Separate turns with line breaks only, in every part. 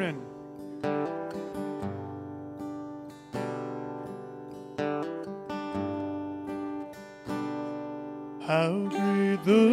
morning. How great the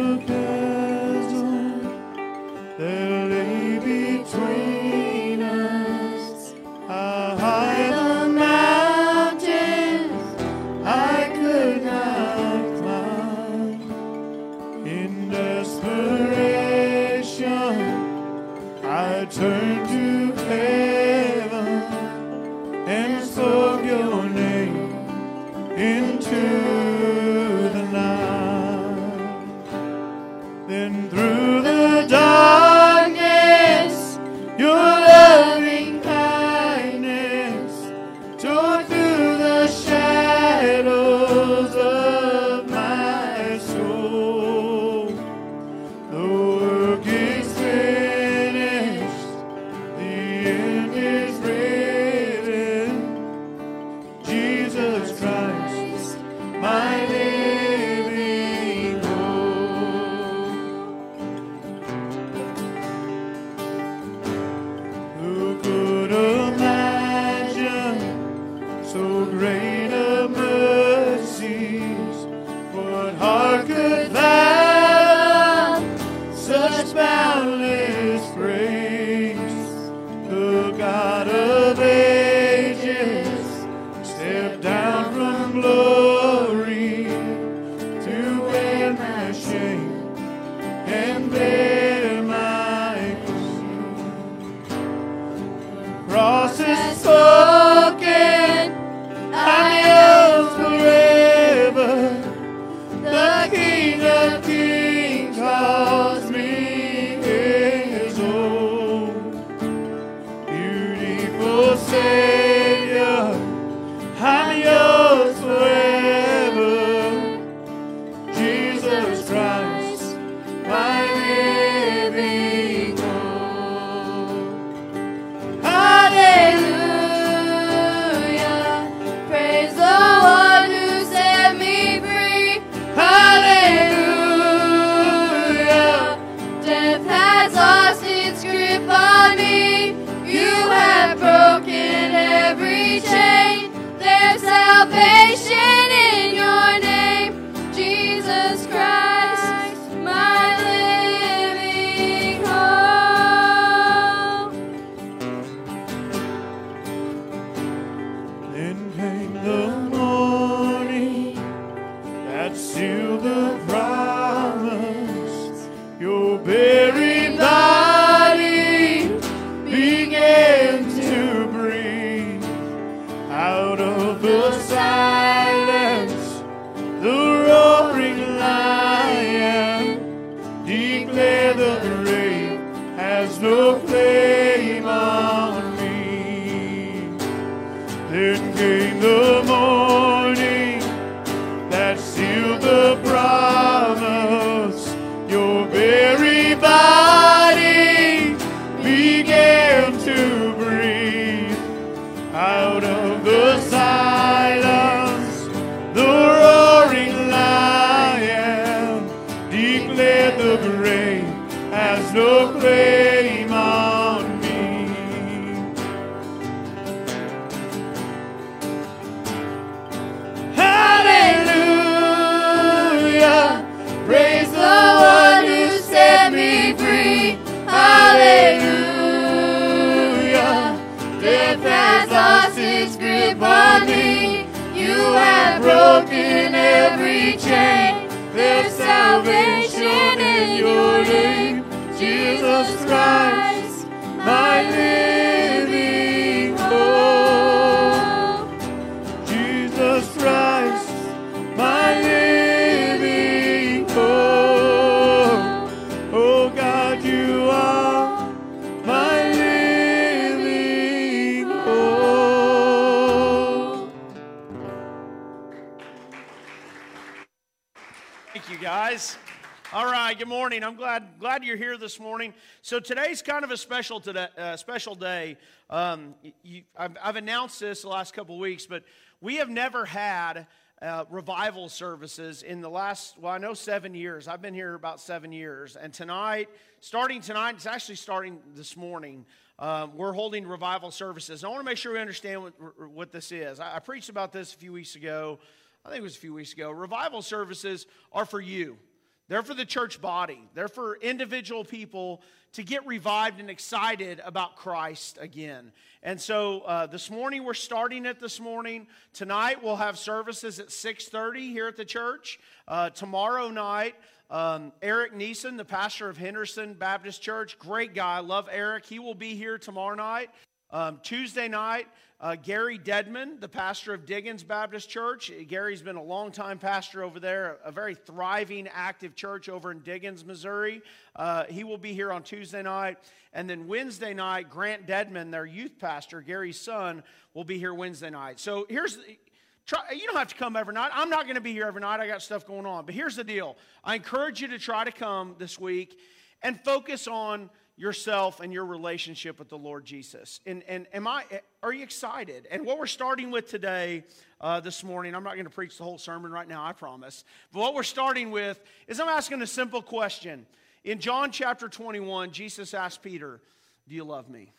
Thank you, guys. All right. Good morning. I'm glad glad you're here this morning. So today's kind of a special today, uh, special day. Um, you, I've, I've announced this the last couple weeks, but we have never had uh, revival services in the last, well, I know seven years. I've been here about seven years. And tonight, starting tonight, it's actually starting this morning, um, we're holding revival services. I want to make sure we understand what, what this is. I, I preached about this a few weeks ago. I think it was a few weeks ago. Revival services are for you. They're for the church body. They're for individual people to get revived and excited about Christ again. And so uh, this morning we're starting it this morning. Tonight we'll have services at 6:30 here at the church. Uh, tomorrow night, um, Eric Neeson, the pastor of Henderson Baptist Church, great guy. Love Eric. He will be here tomorrow night. Um, Tuesday night, uh, Gary Deadman, the pastor of Diggins Baptist Church. Gary's been a long-time pastor over there, a very thriving, active church over in Diggins, Missouri. Uh, he will be here on Tuesday night. And then Wednesday night, Grant Deadman, their youth pastor, Gary's son, will be here Wednesday night. So here's. Try, you don't have to come every night. I'm not going to be here every night. I got stuff going on. But here's the deal I encourage you to try to come this week and focus on yourself and your relationship with the Lord Jesus. And, and am I, are you excited? And what we're starting with today, uh, this morning, I'm not going to preach the whole sermon right now, I promise. But what we're starting with is I'm asking a simple question. In John chapter 21, Jesus asked Peter, Do you love me?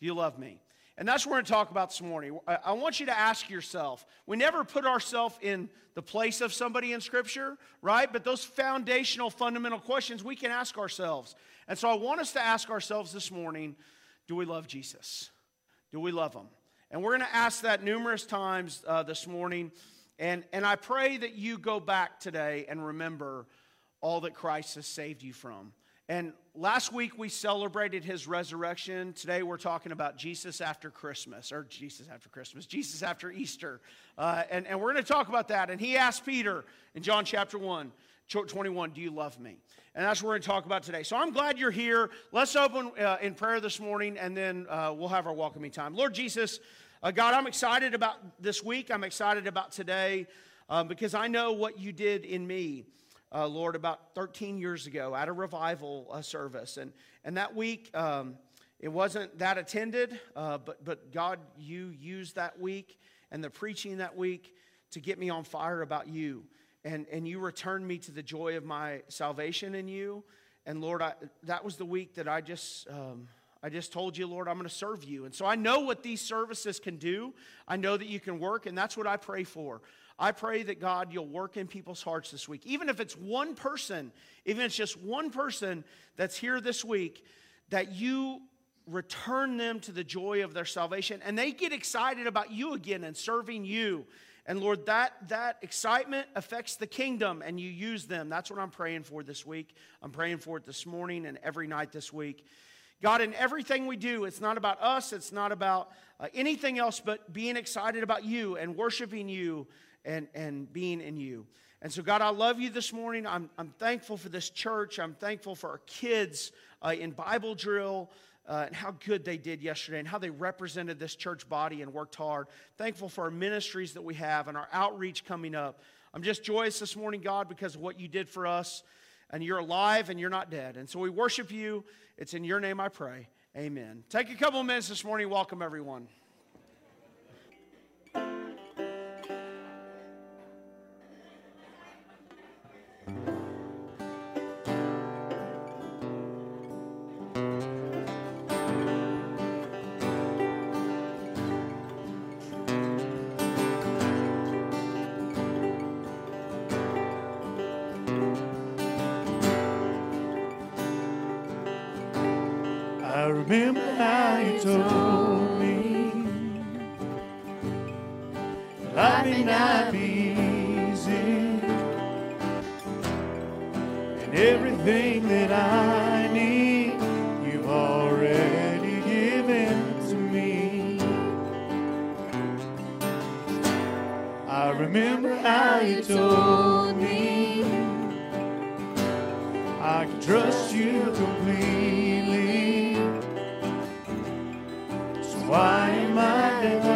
Do you love me? And that's what we're going to talk about this morning. I want you to ask yourself we never put ourselves in the place of somebody in Scripture, right? But those foundational, fundamental questions we can ask ourselves. And so I want us to ask ourselves this morning do we love Jesus? Do we love him? And we're going to ask that numerous times uh, this morning. And, and I pray that you go back today and remember all that Christ has saved you from. And last week we celebrated his resurrection. Today we're talking about Jesus after Christmas, or Jesus after Christmas, Jesus after Easter. Uh, and, and we're going to talk about that. And he asked Peter in John chapter 1, 21, Do you love me? And that's what we're going to talk about today. So I'm glad you're here. Let's open uh, in prayer this morning, and then uh, we'll have our welcoming time. Lord Jesus, uh, God, I'm excited about this week. I'm excited about today um, because I know what you did in me uh, Lord, about 13 years ago at a revival uh, service. And, and that week, um, it wasn't that attended, uh, but, but God, you used that week and the preaching that week to get me on fire about you. And, and you returned me to the joy of my salvation in you. And Lord, I, that was the week that I just. Um, I just told you, Lord, I'm going to serve you. And so I know what these services can do. I know that you can work, and that's what I pray for. I pray that God, you'll work in people's hearts this week. Even if it's one person, even if it's just one person that's here this week, that you return them to the joy of their salvation and they get excited about you again and serving you. And Lord, that, that excitement affects the kingdom and you use them. That's what I'm praying for this week. I'm praying for it this morning and every night this week. God, in everything we do, it's not about us, it's not about uh, anything else but being excited about you and worshiping you and, and being in you. And so, God, I love you this morning. I'm, I'm thankful for this church. I'm thankful for our kids uh, in Bible drill uh, and how good they did yesterday and how they represented this church body and worked hard. Thankful for our ministries that we have and our outreach coming up. I'm just joyous this morning, God, because of what you did for us. And you're alive and you're not dead. And so we worship you. It's in your name I pray. Amen. Take a couple minutes this morning. Welcome, everyone.
Amen.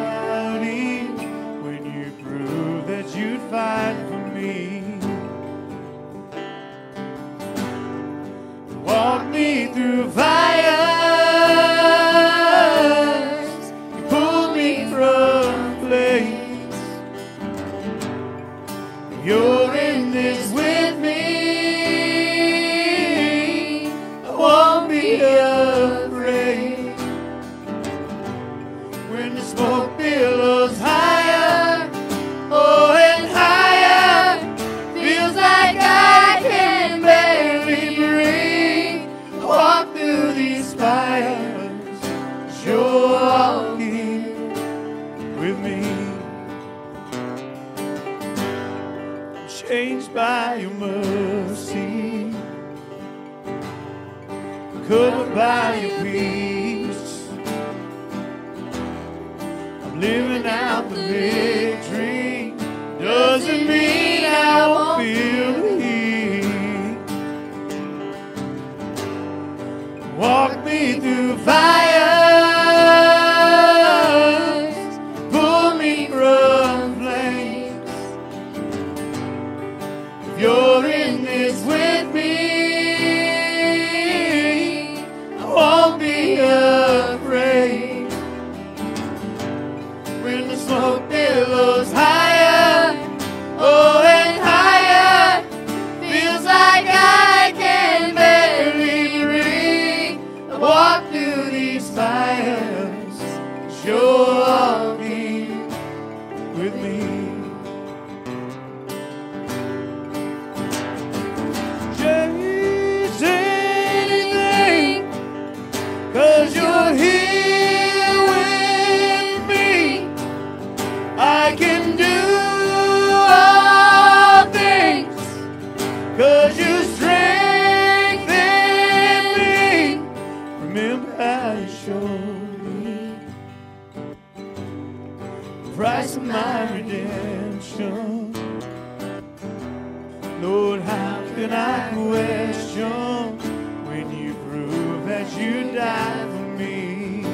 Me?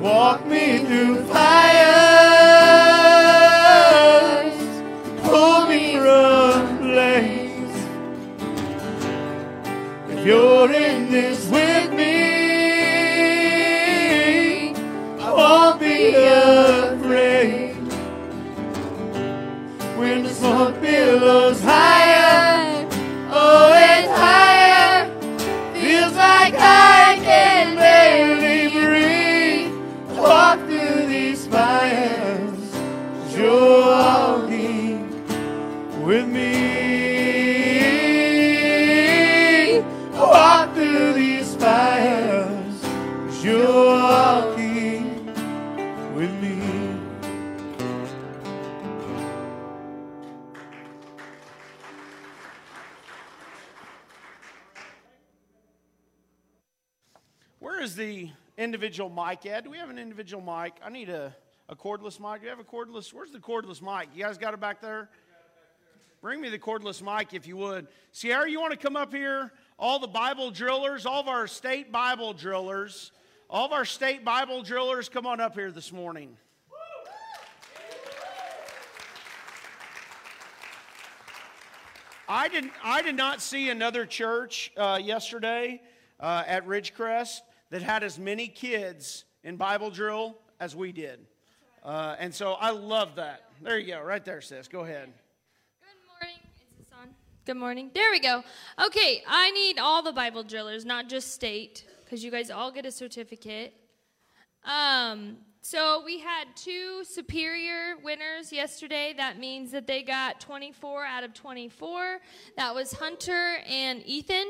Walk me through fires,
individual mic at? Do we have an individual mic? I need a, a cordless mic. Do you have a cordless? Where's the cordless mic? You guys got it back there? Bring me the cordless mic if you would. Sierra, you want to come up here? All the Bible drillers, all of our state Bible drillers, all of our state Bible drillers, come on up here this morning. I did, I did not see another church uh, yesterday uh, at Ridgecrest that had as many kids in Bible drill as we did. Uh, and so I love that. There you go, right there, sis. Go ahead.
Good morning. Is this on? Good morning. There we go. Okay, I need all the Bible drillers, not just state, because you guys all get a certificate. Um, so we had two superior winners yesterday. That means that they got 24 out of 24. That was Hunter and Ethan.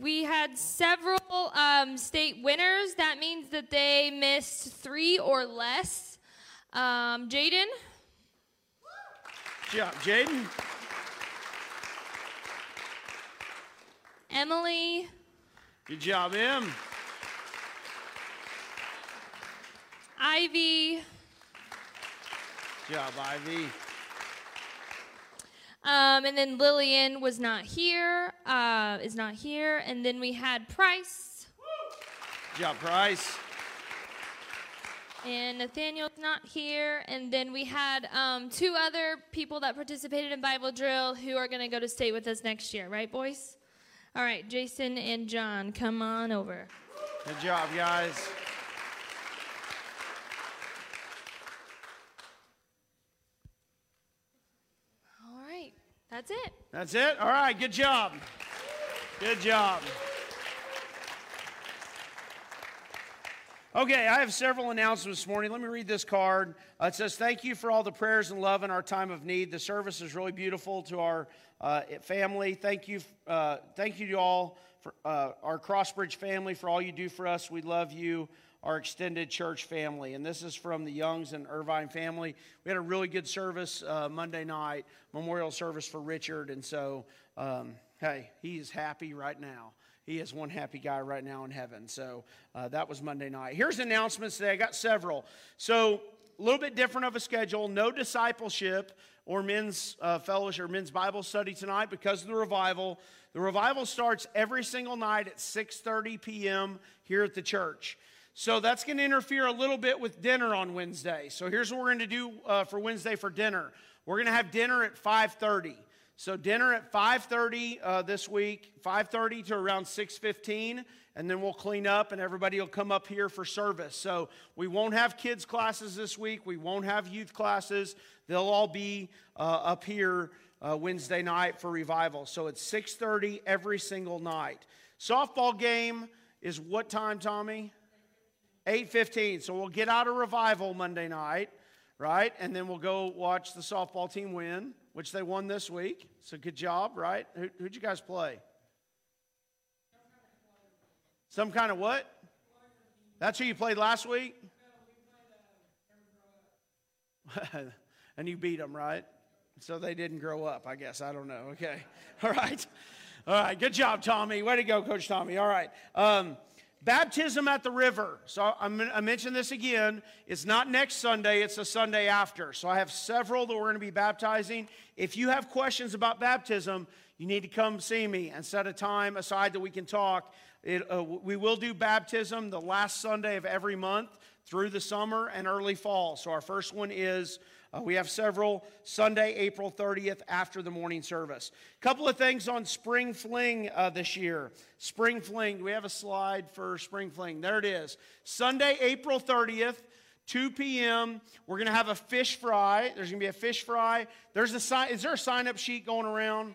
We had several um, state winners. That means that they missed three or less. Um, Jaden,
Good job, Jaden.
Emily,
Good job, Em.
Ivy,
Good job, Ivy.
Um, and then Lillian was not here. Uh, is not here. And then we had Price,
job, Price.
and Nathaniel's not here. And then we had um, two other people that participated in Bible drill who are going to go to state with us next year, right, boys? All right, Jason and John, come on over.
Good job, guys.
All right, that's it.
That's it? All right, good job. Good job. Okay, I have several announcements this morning. Let me read this card. Uh, it says, Thank you for all the prayers and love in our time of need. The service is really beautiful to our uh, family. Thank you, uh, thank you to all, for, uh, our Crossbridge family, for all you do for us. We love you, our extended church family. And this is from the Youngs and Irvine family. We had a really good service uh, Monday night, memorial service for Richard. And so, um, hey, he is happy right now. He is one happy guy right now in heaven. So uh, that was Monday night. Here's announcements today. I got several. So a little bit different of a schedule. No discipleship or men's uh, fellowship or men's Bible study tonight because of the revival. The revival starts every single night at 6:30 p.m. here at the church. So that's going to interfere a little bit with dinner on Wednesday. So here's what we're going to do uh, for Wednesday for dinner. We're going to have dinner at 5:30. So dinner at 5:30 uh, this week, 5:30 to around 6:15, and then we'll clean up, and everybody will come up here for service. So we won't have kids classes this week. We won't have youth classes. They'll all be uh, up here uh, Wednesday night for revival. So it's 6:30 every single night. Softball game is what time, Tommy? 8:15. So we'll get out of revival Monday night, right? And then we'll go watch the softball team win which they won this week. So good job, right? Who, would you guys play? Some kind of what? That's who you played last week? and you beat them, right? So they didn't grow up, I guess. I don't know. Okay. All right. All right. Good job, Tommy. Way to go, Coach Tommy. All right. Um, Baptism at the river. So I'm, I mentioned this again. It's not next Sunday, it's the Sunday after. So I have several that we're going to be baptizing. If you have questions about baptism, you need to come see me and set a time aside that we can talk. It, uh, we will do baptism the last Sunday of every month through the summer and early fall. So our first one is uh, we have several Sunday, April 30th after the morning service. A couple of things on Spring Fling uh, this year. Spring Fling, do we have a slide for Spring Fling? There it is. Sunday, April 30th. 2 p.m. We're going to have a fish fry. There's going to be a fish fry. There's a sign. Is there a sign up sheet going around?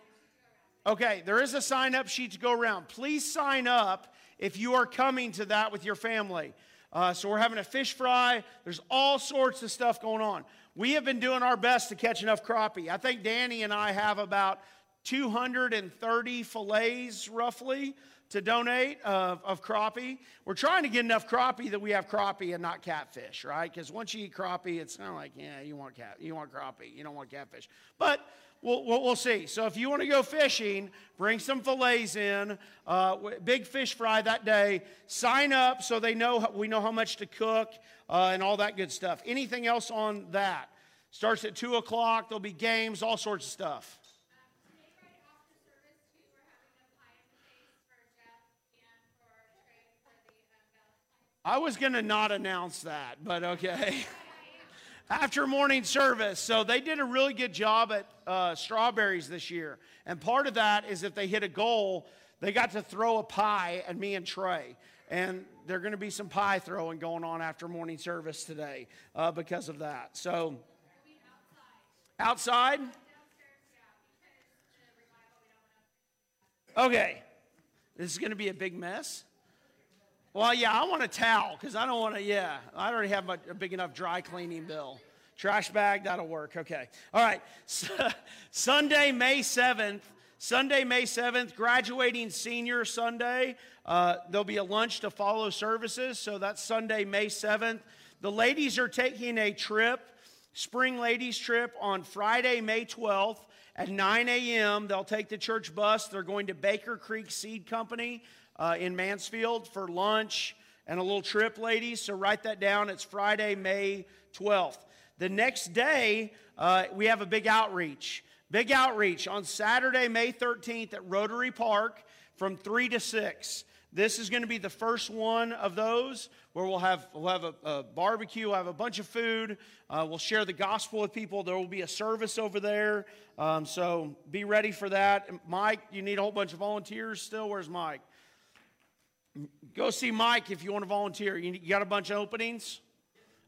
Okay, there is a sign up sheet to go around. Please sign up if you are coming to that with your family. Uh, so we're having a fish fry. There's all sorts of stuff going on. We have been doing our best to catch enough crappie. I think Danny and I have about 230 fillets roughly to donate of, of crappie. We're trying to get enough crappie that we have crappie and not catfish, right? Because once you eat crappie, it's kind of like, yeah, you want cat, you want crappie, you don't want catfish. But We'll, we'll, see. So if you want to go fishing, bring some fillets in. Uh, big fish fry that day. Sign up so they know we know how much to cook uh, and all that good stuff. Anything else on that? Starts at two o'clock. There'll be games, all sorts of stuff. I was going to not announce that, but okay. after morning service. So they did a really good job at uh, strawberries this year. And part of that is if they hit a goal, they got to throw a pie at me and Trey. And there's going to be some pie throwing going on after morning service today uh, because of that. So, outside? Okay. This is going to be a big mess. Well, yeah, I want a towel because I don't want to, yeah, I already have a, a big enough dry cleaning bill. Trash bag, that'll work. Okay. All right. Sunday, May 7th. Sunday, May 7th, graduating senior Sunday. Uh, there'll be a lunch to follow services. So that's Sunday, May 7th. The ladies are taking a trip, spring ladies trip, on Friday, May 12th at 9 a.m. They'll take the church bus. They're going to Baker Creek Seed Company uh, in Mansfield for lunch and a little trip, ladies. So write that down. It's Friday, May 12th. The next day, uh, we have a big outreach. Big outreach on Saturday, May 13th at Rotary Park from 3 to 6. This is going to be the first one of those where we'll have, we'll have a, a barbecue, we'll have a bunch of food, uh, we'll share the gospel with people. There will be a service over there. Um, so be ready for that. Mike, you need a whole bunch of volunteers still? Where's Mike? Go see Mike if you want to volunteer. You got a bunch of openings?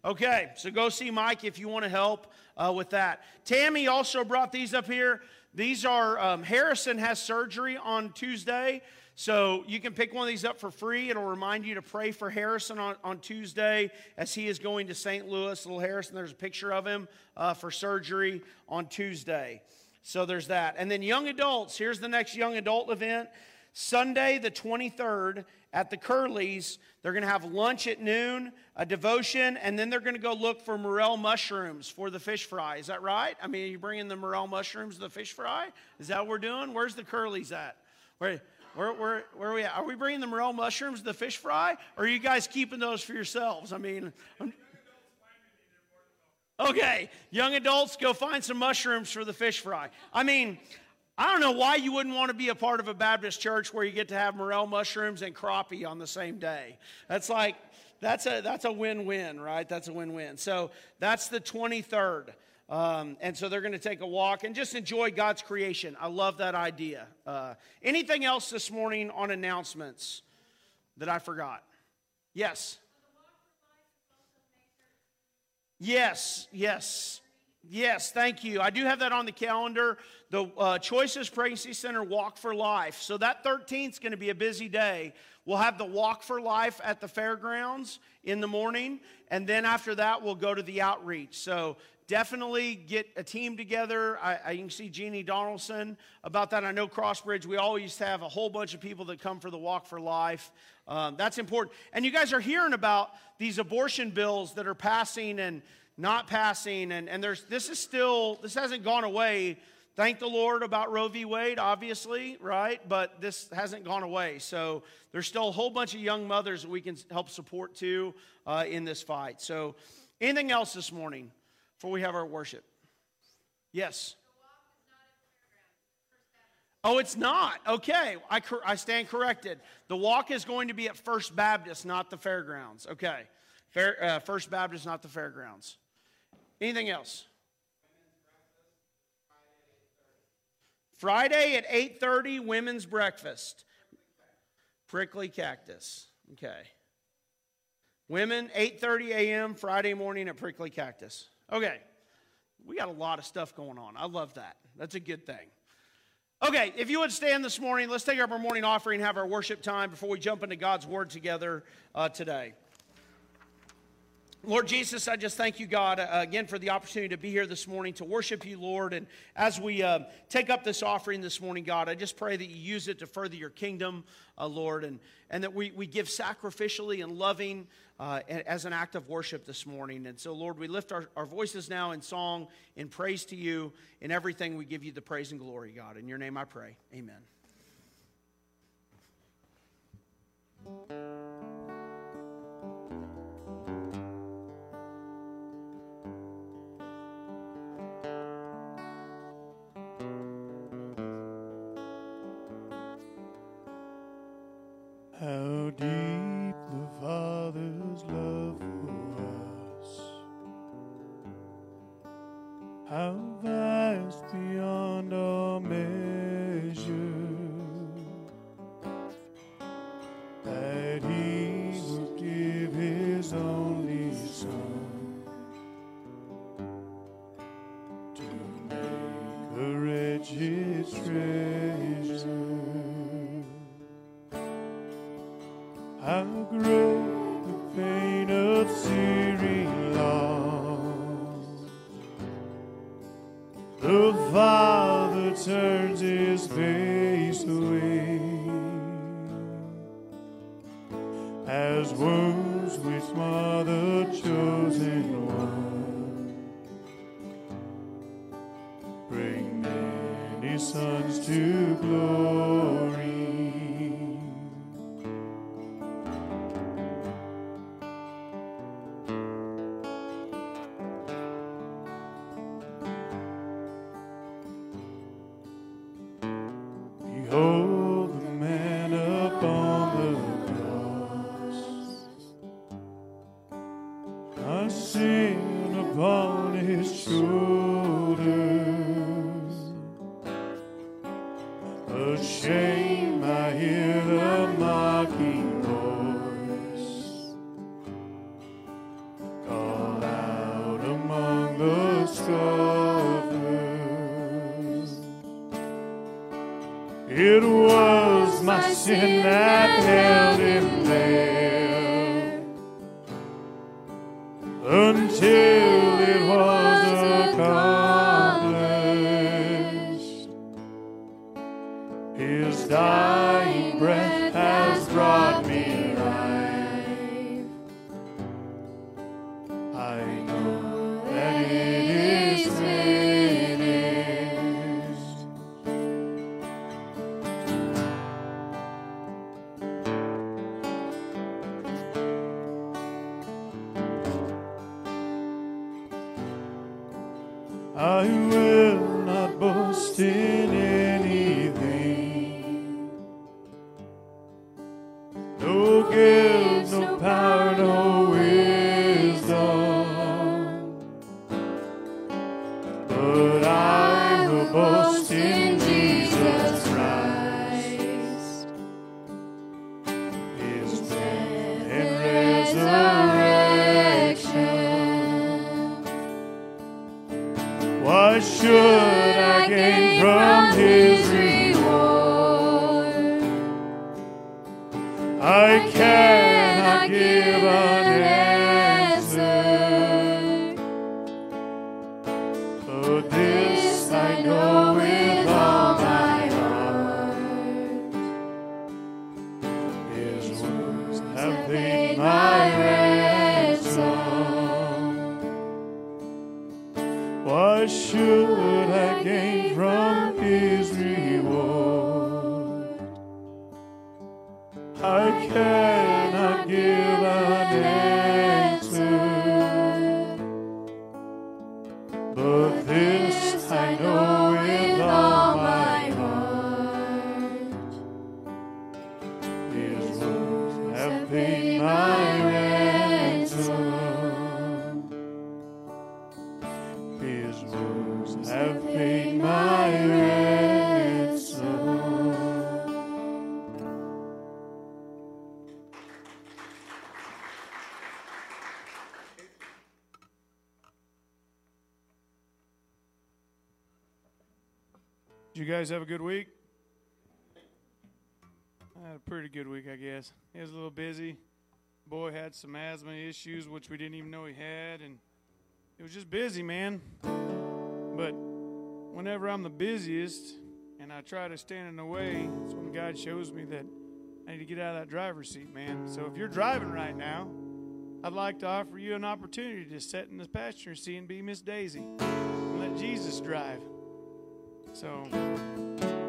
Okay, so go see Mike if you want to help uh, with that. Tammy also brought these up here. These are, um, Harrison has surgery on Tuesday. So you can pick one of these up for free. It'll remind you to pray for Harrison on, on Tuesday as he is going to St. Louis. Little Harrison, there's a picture of him uh, for surgery on Tuesday. So there's that. And then young adults, here's the next young adult event. Sunday, the 23rd, at the Curleys, they're going to have lunch at noon, a devotion, and then they're going to go look for morel mushrooms for the fish fry. Is that right? I mean, are you bringing the morel mushrooms to the fish fry? Is that what we're doing? Where's the Curleys at? Where, where, where, where are we at? Are we bringing the morel mushrooms to the fish fry? Or are you guys keeping those for yourselves? I mean, I'm, Okay, young adults, go find some mushrooms for the fish fry. I mean, I don't know why you wouldn't want to be a part of a Baptist church where you get to have morel mushrooms and crappie on the same day. That's like, that's a, that's a win win, right? That's a win win. So that's the 23rd. Um, and so they're going to take a walk and just enjoy God's creation. I love that idea. Uh, anything else this morning on announcements that I forgot? Yes. Yes, yes, yes, thank you. I do have that on the calendar. The uh, Choices Pregnancy Center Walk for Life. So that 13th is going to be a busy day. We'll have the Walk for Life at the fairgrounds in the morning, and then after that, we'll go to the outreach. So definitely get a team together. I, I, you can see Jeannie Donaldson about that. I know Crossbridge, we always have a whole bunch of people that come for the Walk for Life. Um, that's important. And you guys are hearing about these abortion bills that are passing and not passing. And, and there's, this is still, this hasn't gone away. Thank the Lord about Roe v. Wade, obviously, right? But this hasn't gone away. So there's still a whole bunch of young mothers that we can help support too uh, in this fight. So, anything else this morning before we have our worship? Yes. Oh, it's not. Okay, I, I stand corrected. The walk is going to be at First Baptist, not the fairgrounds. Okay, Fair, uh, First Baptist, not the fairgrounds. Anything else? Friday at 8:30 women's breakfast. Prickly cactus. Okay. Women 8:30 a.m. Friday morning at Prickly Cactus. Okay. We got a lot of stuff going on. I love that. That's a good thing. Okay, if you would stand this morning, let's take up our morning offering and have our worship time before we jump into God's Word together uh, today. Lord Jesus, I just thank you, God, uh, again for the opportunity to be here this morning to worship you, Lord. And as we uh, take up this offering this morning, God, I just pray that you use it to further your kingdom, uh, Lord, and, and that we, we give sacrificially and loving uh, as an act of worship this morning. And so, Lord, we lift our, our voices now in song, in praise to you. In everything, we give you the praise and glory, God. In your name I pray. Amen.
Deep sons to glory.
Yeshua. have
a good week? I had a pretty good week, I guess. It was a little busy. Boy had some asthma issues, which we didn't even know he had, and it was just busy, man. But whenever I'm the busiest and I try to stand in the way, it's when God shows me that I need to get out of that driver's seat, man. So if you're driving right now, I'd like to offer you an opportunity to sit in the passenger seat and be Miss Daisy and let Jesus drive. So.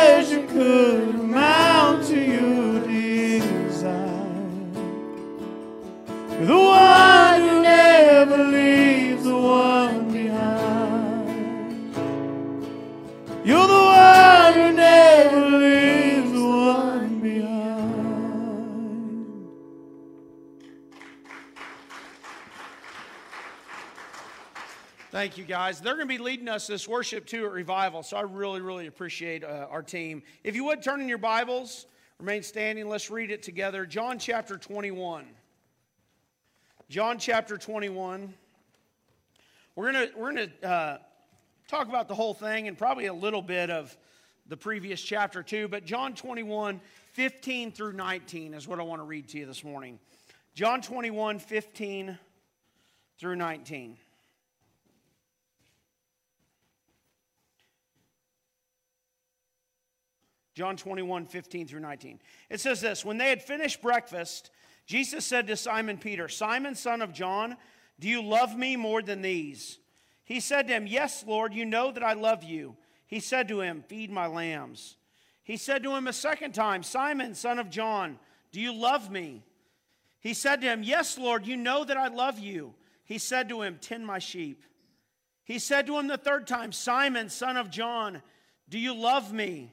What measure could amount to your desire? The one
Thank you, guys. They're going to be leading us this worship too at Revival, so I really, really appreciate uh, our team. If you would turn in your Bibles, remain standing. Let's read it together. John chapter 21. John chapter 21. We're going to we're going to uh, talk about the whole thing and probably a little bit of the previous chapter too, but John 21, 15 through 19 is what I want to read to you this morning. John 21, 15 through 19. John 21, 15 through 19. It says this When they had finished breakfast, Jesus said to Simon Peter, Simon, son of John, do you love me more than these? He said to him, Yes, Lord, you know that I love you. He said to him, Feed my lambs. He said to him a second time, Simon, son of John, do you love me? He said to him, Yes, Lord, you know that I love you. He said to him, Tend my sheep. He said to him the third time, Simon, son of John, do you love me?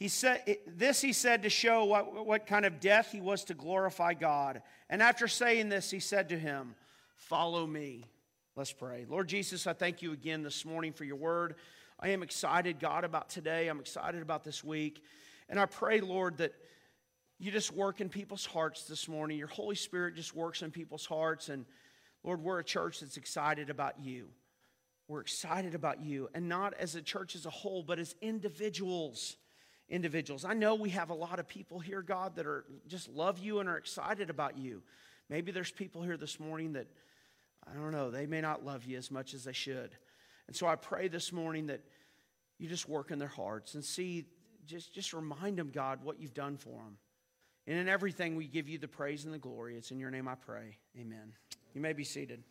He said, this he said to show what, what kind of death he was to glorify God. And after saying this, he said to him, Follow me. Let's pray. Lord Jesus, I thank you again this morning for your word. I am excited, God, about today. I'm excited about this week. And I pray, Lord, that you just work in people's hearts this morning. Your Holy Spirit just works in people's hearts. And Lord, we're a church that's excited about you. We're excited about you, and not as a church as a whole, but as individuals. Individuals. I know we have a lot of people here, God, that are just love you and are excited about you. Maybe there's people here this morning that, I don't know, they may not love you as much as they should. And so I pray this morning that you just work in their hearts and see, just, just remind them, God, what you've done for them. And in everything, we give you the praise and the glory. It's in your name I pray. Amen. You may be seated.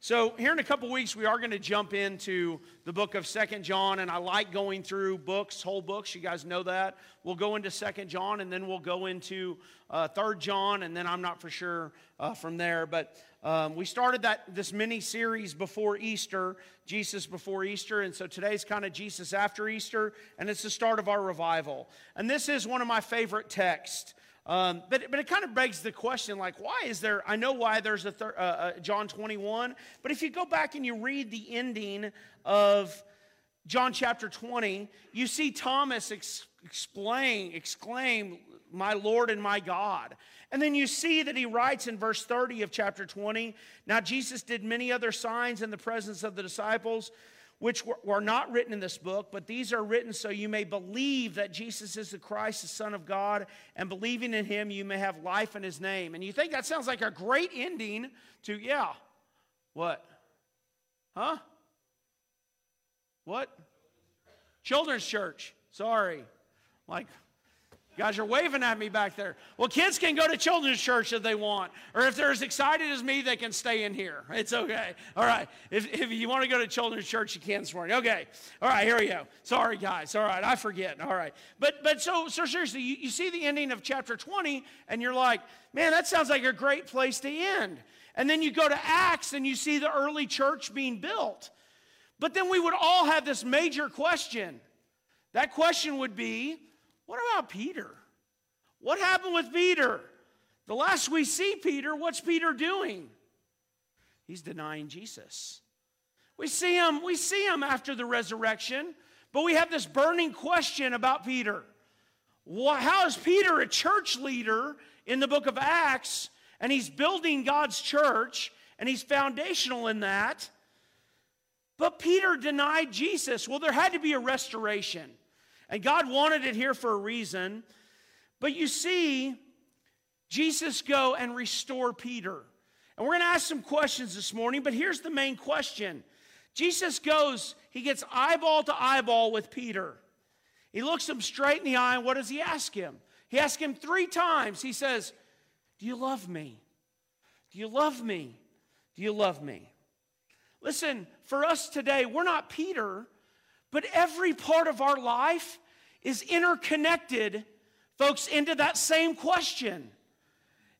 So, here in a couple weeks, we are going to jump into the book of Second John, and I like going through books, whole books. You guys know that. We'll go into Second John, and then we'll go into uh, Third John, and then I'm not for sure uh, from there. But um, we started that this mini series before Easter, Jesus before Easter, and so today's kind of Jesus after Easter, and it's the start of our revival. And this is one of my favorite texts. Um, but, but it kind of begs the question like, why is there? I know why there's a thir, uh, uh, John 21, but if you go back and you read the ending of John chapter 20, you see Thomas ex- explain, exclaim, My Lord and my God. And then you see that he writes in verse 30 of chapter 20 Now Jesus did many other signs in the presence of the disciples which were not written in this book, but these are written so you may believe that Jesus is the Christ, the Son of God, and believing in him, you may have life in his name. And you think that sounds like a great ending to, yeah, what? Huh? What? Children's church. Sorry. Like, you guys are waving at me back there. Well, kids can go to children's church if they want. Or if they're as excited as me, they can stay in here. It's okay. All right. If, if you want to go to children's church, you can this morning. Okay. All right, here we go. Sorry, guys. All right, I forget. All right. But but so so seriously, you, you see the ending of chapter 20, and you're like, man, that sounds like a great place to end. And then you go to Acts and you see the early church being built. But then we would all have this major question. That question would be, what about Peter? What happened with Peter? The last we see Peter, what's Peter doing? He's denying Jesus. We see him, we see him after the resurrection, but we have this burning question about Peter. How is Peter a church leader in the book of Acts and he's building God's church and he's foundational in that? But Peter denied Jesus. Well, there had to be a restoration. And God wanted it here for a reason. But you see, Jesus go and restore Peter. And we're going to ask some questions this morning, but here's the main question. Jesus goes, he gets eyeball to eyeball with Peter. He looks him straight in the eye, and what does he ask him? He asks him three times. He says, Do you love me? Do you love me? Do you love me? Listen, for us today, we're not Peter, but every part of our life is interconnected, folks, into that same question.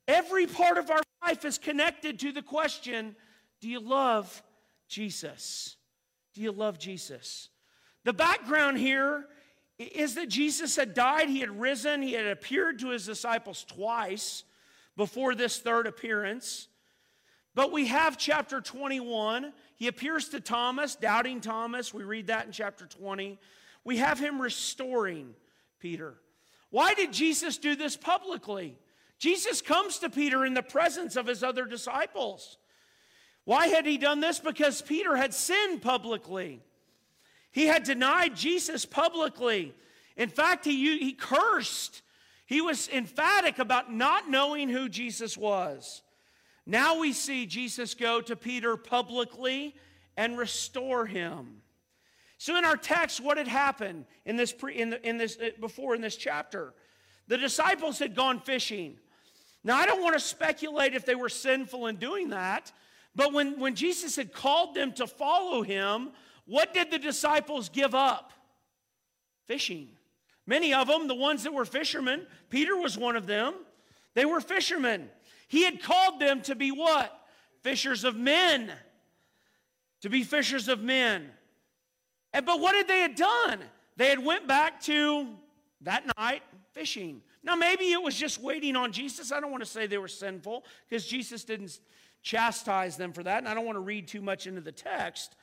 Every part of our life is connected to the question Do you love Jesus? Do you love Jesus? The background here is that Jesus had died, he had risen, he had appeared to his disciples twice before this third appearance. But we have chapter 21 he appears to Thomas, doubting Thomas. We read that in chapter 20. We have him restoring Peter. Why did Jesus do this publicly? Jesus comes to Peter in the presence of his other disciples. Why had he done this? Because Peter had sinned publicly. He had denied Jesus publicly. In fact, he, he cursed. He was emphatic about not knowing who Jesus was. Now we see Jesus go to Peter publicly and restore him. So in our text, what had happened in this pre, in, the, in this uh, before in this chapter? The disciples had gone fishing. Now I don't want to speculate if they were sinful in doing that, but when, when Jesus had called them to follow him, what did the disciples give up? Fishing. Many of them, the ones that were fishermen, Peter was one of them, they were fishermen. He had called them to be what? Fishers of men. To be fishers of men. And, but what had they had done? They had went back to that night fishing. Now maybe it was just waiting on Jesus. I don't want to say they were sinful because Jesus didn't chastise them for that, and I don't want to read too much into the text.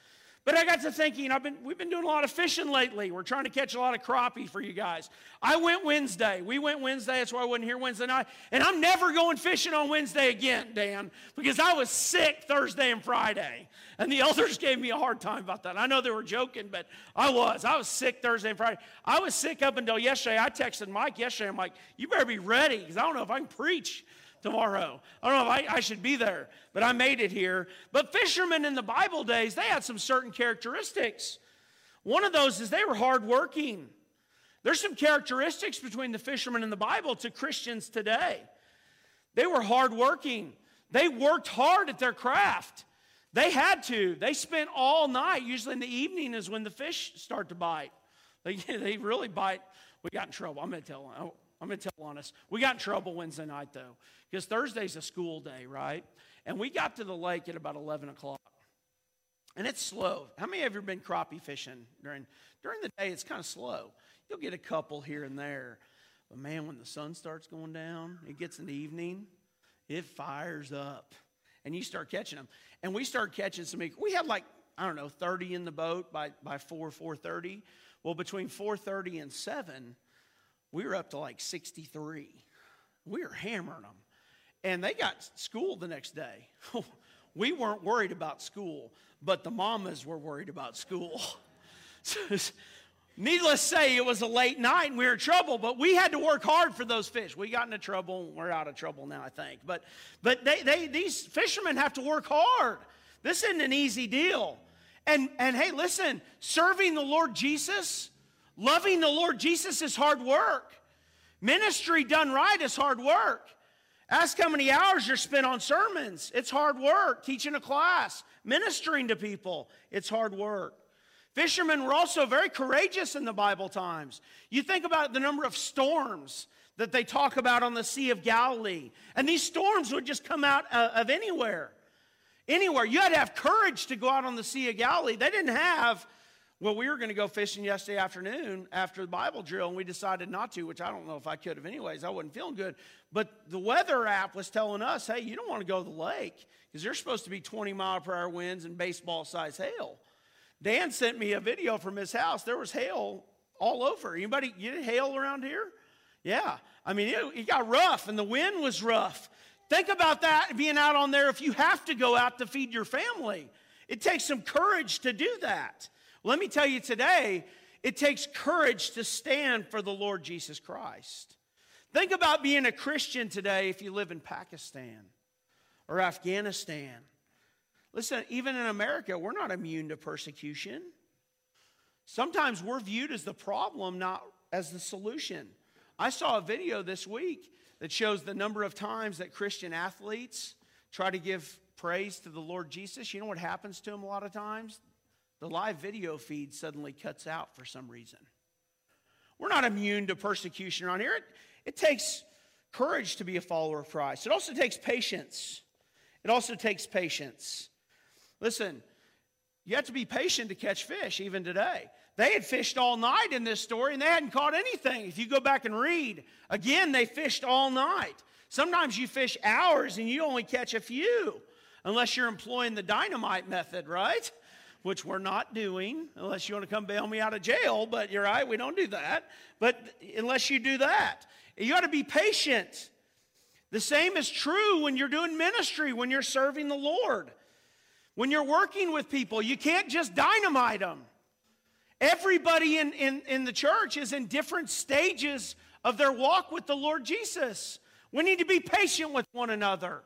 But I got to thinking, I've been, we've been doing a lot of fishing lately. We're trying to catch a lot of crappie for you guys. I went Wednesday. We went Wednesday. That's why I wasn't here Wednesday night. And I'm never going fishing on Wednesday again, Dan, because I was sick Thursday and Friday. And the elders gave me a hard time about that. I know they were joking, but I was. I was sick Thursday and Friday. I was sick up until yesterday. I texted Mike yesterday. I'm like, you better be ready because I don't know if I can preach tomorrow. I don't know if I, I, should be there, but I made it here. But fishermen in the Bible days, they had some certain characteristics. One of those is they were hardworking. There's some characteristics between the fishermen in the Bible to Christians today. They were hardworking. They worked hard at their craft. They had to. They spent all night. Usually in the evening is when the fish start to bite. They, they really bite. We got in trouble. I'm going to tell. Oh, I'm going to tell honest. We got in trouble Wednesday night, though, because Thursday's a school day, right? And we got to the lake at about 11 o'clock. And it's slow. How many of you have been crappie fishing during, during the day? It's kind of slow. You'll get a couple here and there. But man, when the sun starts going down, it gets in the evening, it fires up. And you start catching them. And we start catching some. We had like, I don't know, 30 in the boat by, by 4, 4.30. Well, between 4.30 and 7, we were up to like 63. We were hammering them. And they got school the next day. we weren't worried about school, but the mamas were worried about school. Needless to say, it was a late night and we were in trouble, but we had to work hard for those fish. We got into trouble. and We're out of trouble now, I think. But, but they, they, these fishermen have to work hard. This isn't an easy deal. And, and hey, listen, serving the Lord Jesus Loving the Lord Jesus is hard work. Ministry done right is hard work. Ask how many hours you're spent on sermons. It's hard work. Teaching a class, ministering to people, it's hard work. Fishermen were also very courageous in the Bible times. You think about the number of storms that they talk about on the Sea of Galilee, and these storms would just come out uh, of anywhere. Anywhere. You had to have courage to go out on the Sea of Galilee. They didn't have well, we were going to go fishing yesterday afternoon after the Bible drill, and we decided not to, which I don't know if I could have anyways. I wasn't feeling good. But the weather app was telling us, hey, you don't want to go to the lake because there's supposed to be 20 mile per hour winds and baseball size hail. Dan sent me a video from his house. There was hail all over. Anybody get hail around here? Yeah. I mean, it, it got rough, and the wind was rough. Think about that being out on there if you have to go out to feed your family. It takes some courage to do that. Let me tell you today, it takes courage to stand for the Lord Jesus Christ. Think about being a Christian today if you live in Pakistan or Afghanistan. Listen, even in America, we're not immune to persecution. Sometimes we're viewed as the problem, not as the solution. I saw a video this week that shows the number of times that Christian athletes try to give praise to the Lord Jesus. You know what happens to them a lot of times? The live video feed suddenly cuts out for some reason. We're not immune to persecution around here. It, it takes courage to be a follower of Christ, it also takes patience. It also takes patience. Listen, you have to be patient to catch fish, even today. They had fished all night in this story and they hadn't caught anything. If you go back and read, again, they fished all night. Sometimes you fish hours and you only catch a few, unless you're employing the dynamite method, right? Which we're not doing, unless you want to come bail me out of jail, but you're right, we don't do that. But unless you do that, you got to be patient. The same is true when you're doing ministry, when you're serving the Lord. When you're working with people, you can't just dynamite them. Everybody in, in, in the church is in different stages of their walk with the Lord Jesus. We need to be patient with one another.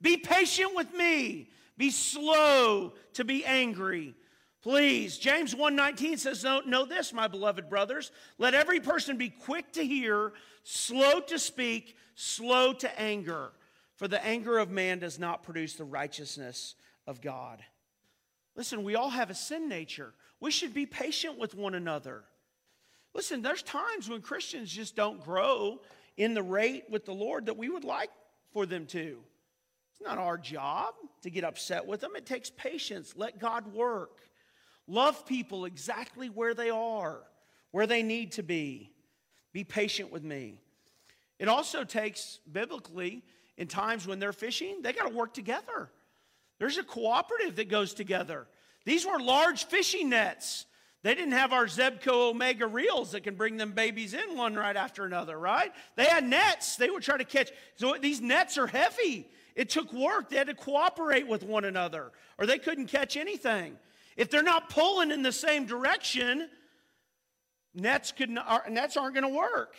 Be patient with me. Be slow to be angry. Please. James 1:19 says, know, know this, my beloved brothers. Let every person be quick to hear, slow to speak, slow to anger. For the anger of man does not produce the righteousness of God. Listen, we all have a sin nature. We should be patient with one another. Listen, there's times when Christians just don't grow in the rate with the Lord that we would like for them to. It's not our job to get upset with them. It takes patience. Let God work. Love people exactly where they are, where they need to be. Be patient with me. It also takes, biblically, in times when they're fishing, they got to work together. There's a cooperative that goes together. These were large fishing nets. They didn't have our Zebco Omega reels that can bring them babies in one right after another, right? They had nets. They would try to catch. So these nets are heavy. It took work. They had to cooperate with one another, or they couldn't catch anything. If they're not pulling in the same direction, nets, could not, nets aren't going to work.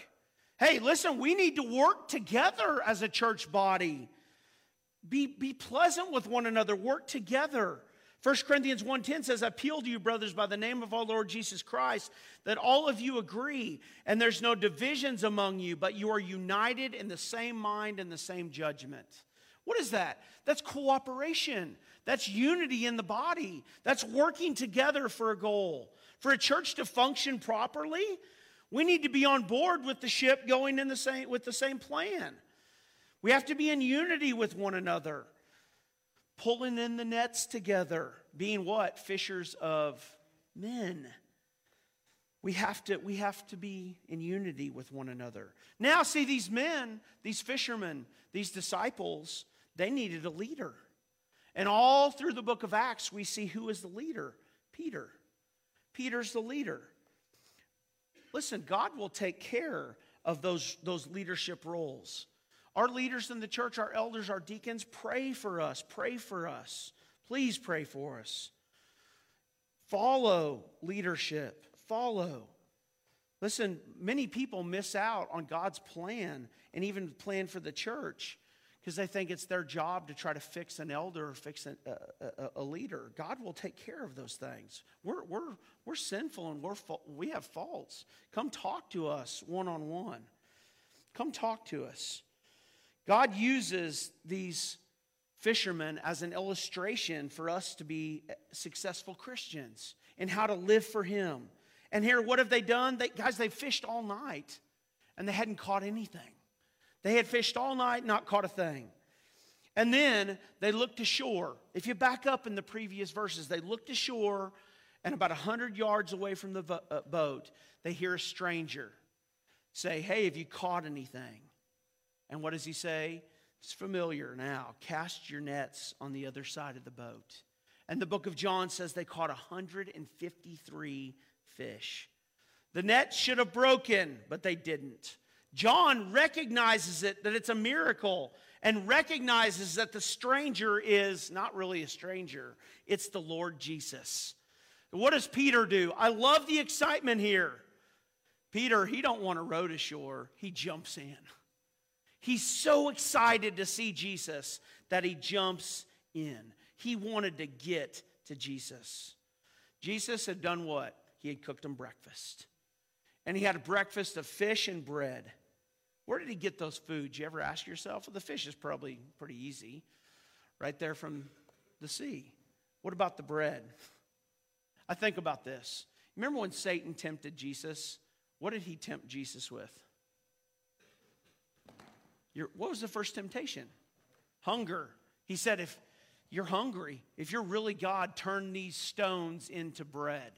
Hey, listen, we need to work together as a church body. Be, be pleasant with one another, work together. 1 Corinthians 1:10 says, I appeal to you, brothers, by the name of our Lord Jesus Christ, that all of you agree, and there's no divisions among you, but you are united in the same mind and the same judgment. What is that? That's cooperation. That's unity in the body. That's working together for a goal. For a church to function properly, we need to be on board with the ship going in the same, with the same plan. We have to be in unity with one another, pulling in the nets together, being what? Fishers of men. We have to, we have to be in unity with one another. Now, see, these men, these fishermen, these disciples, they needed a leader. And all through the book of Acts, we see who is the leader Peter. Peter's the leader. Listen, God will take care of those, those leadership roles. Our leaders in the church, our elders, our deacons, pray for us. Pray for us. Please pray for us. Follow leadership. Follow. Listen, many people miss out on God's plan and even plan for the church because they think it's their job to try to fix an elder or fix a, a, a, leader. God will take care of those things. We're, we're, we're sinful and we're, we have faults. Come talk to us one on one. Come talk to us. God uses these fishermen as an illustration for us to be eh, successful Christians and how to live for Him. And here, what have they done? They, guys, they fished all night and they hadn't caught anything. They had fished all night, not caught a thing. And then they looked ashore. If you back up in the previous verses, they looked ashore, and about 100 yards away from the uh, boat, they hear a stranger say, Hey, have you caught anything? And what does he say? It's familiar now. Cast your nets on the other side of the boat. And the book of John says they caught 153 fish. The net should have broken, but they didn't. John recognizes it that it's a miracle and recognizes that the stranger is not really a stranger, it's the Lord Jesus. What does Peter do? I love the excitement here. Peter, he don't want to row to shore, he jumps in. He's so excited to see Jesus that he jumps in. He wanted to get to Jesus. Jesus had done what? He had cooked him breakfast. And he had a breakfast of fish and bread. Where did he get those foods? You ever ask yourself? Well, the fish is probably pretty easy, right there from the sea. What about the bread? I think about this. Remember when Satan tempted Jesus? What did he tempt Jesus with? Your, what was the first temptation? Hunger. He said, if you're hungry, if you're really God, turn these stones into bread.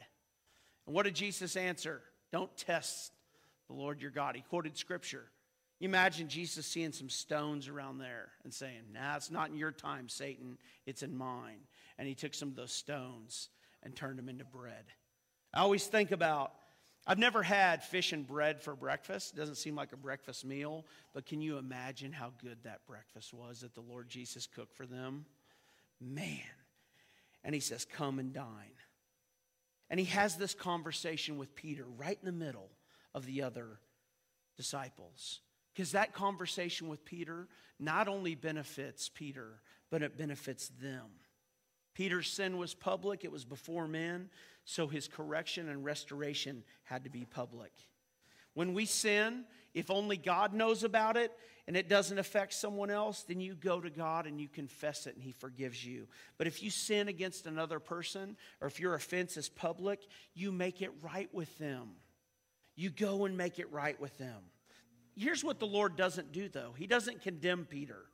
And what did Jesus answer? Don't test the Lord your God. He quoted scripture. You imagine Jesus seeing some stones around there and saying, Nah, it's not in your time, Satan. It's in mine. And he took some of those stones and turned them into bread. I always think about I've never had fish and bread for breakfast. It doesn't seem like a breakfast meal, but can you imagine how good that breakfast was that the Lord Jesus cooked for them? Man. And he says, Come and dine. And he has this conversation with Peter right in the middle of the other disciples. Because that conversation with Peter not only benefits Peter, but it benefits them. Peter's sin was public, it was before men, so his correction and restoration had to be public. When we sin, if only God knows about it and it doesn't affect someone else, then you go to God and you confess it and He forgives you. But if you sin against another person or if your offense is public, you make it right with them. You go and make it right with them. Here's what the Lord doesn't do, though He doesn't condemn Peter,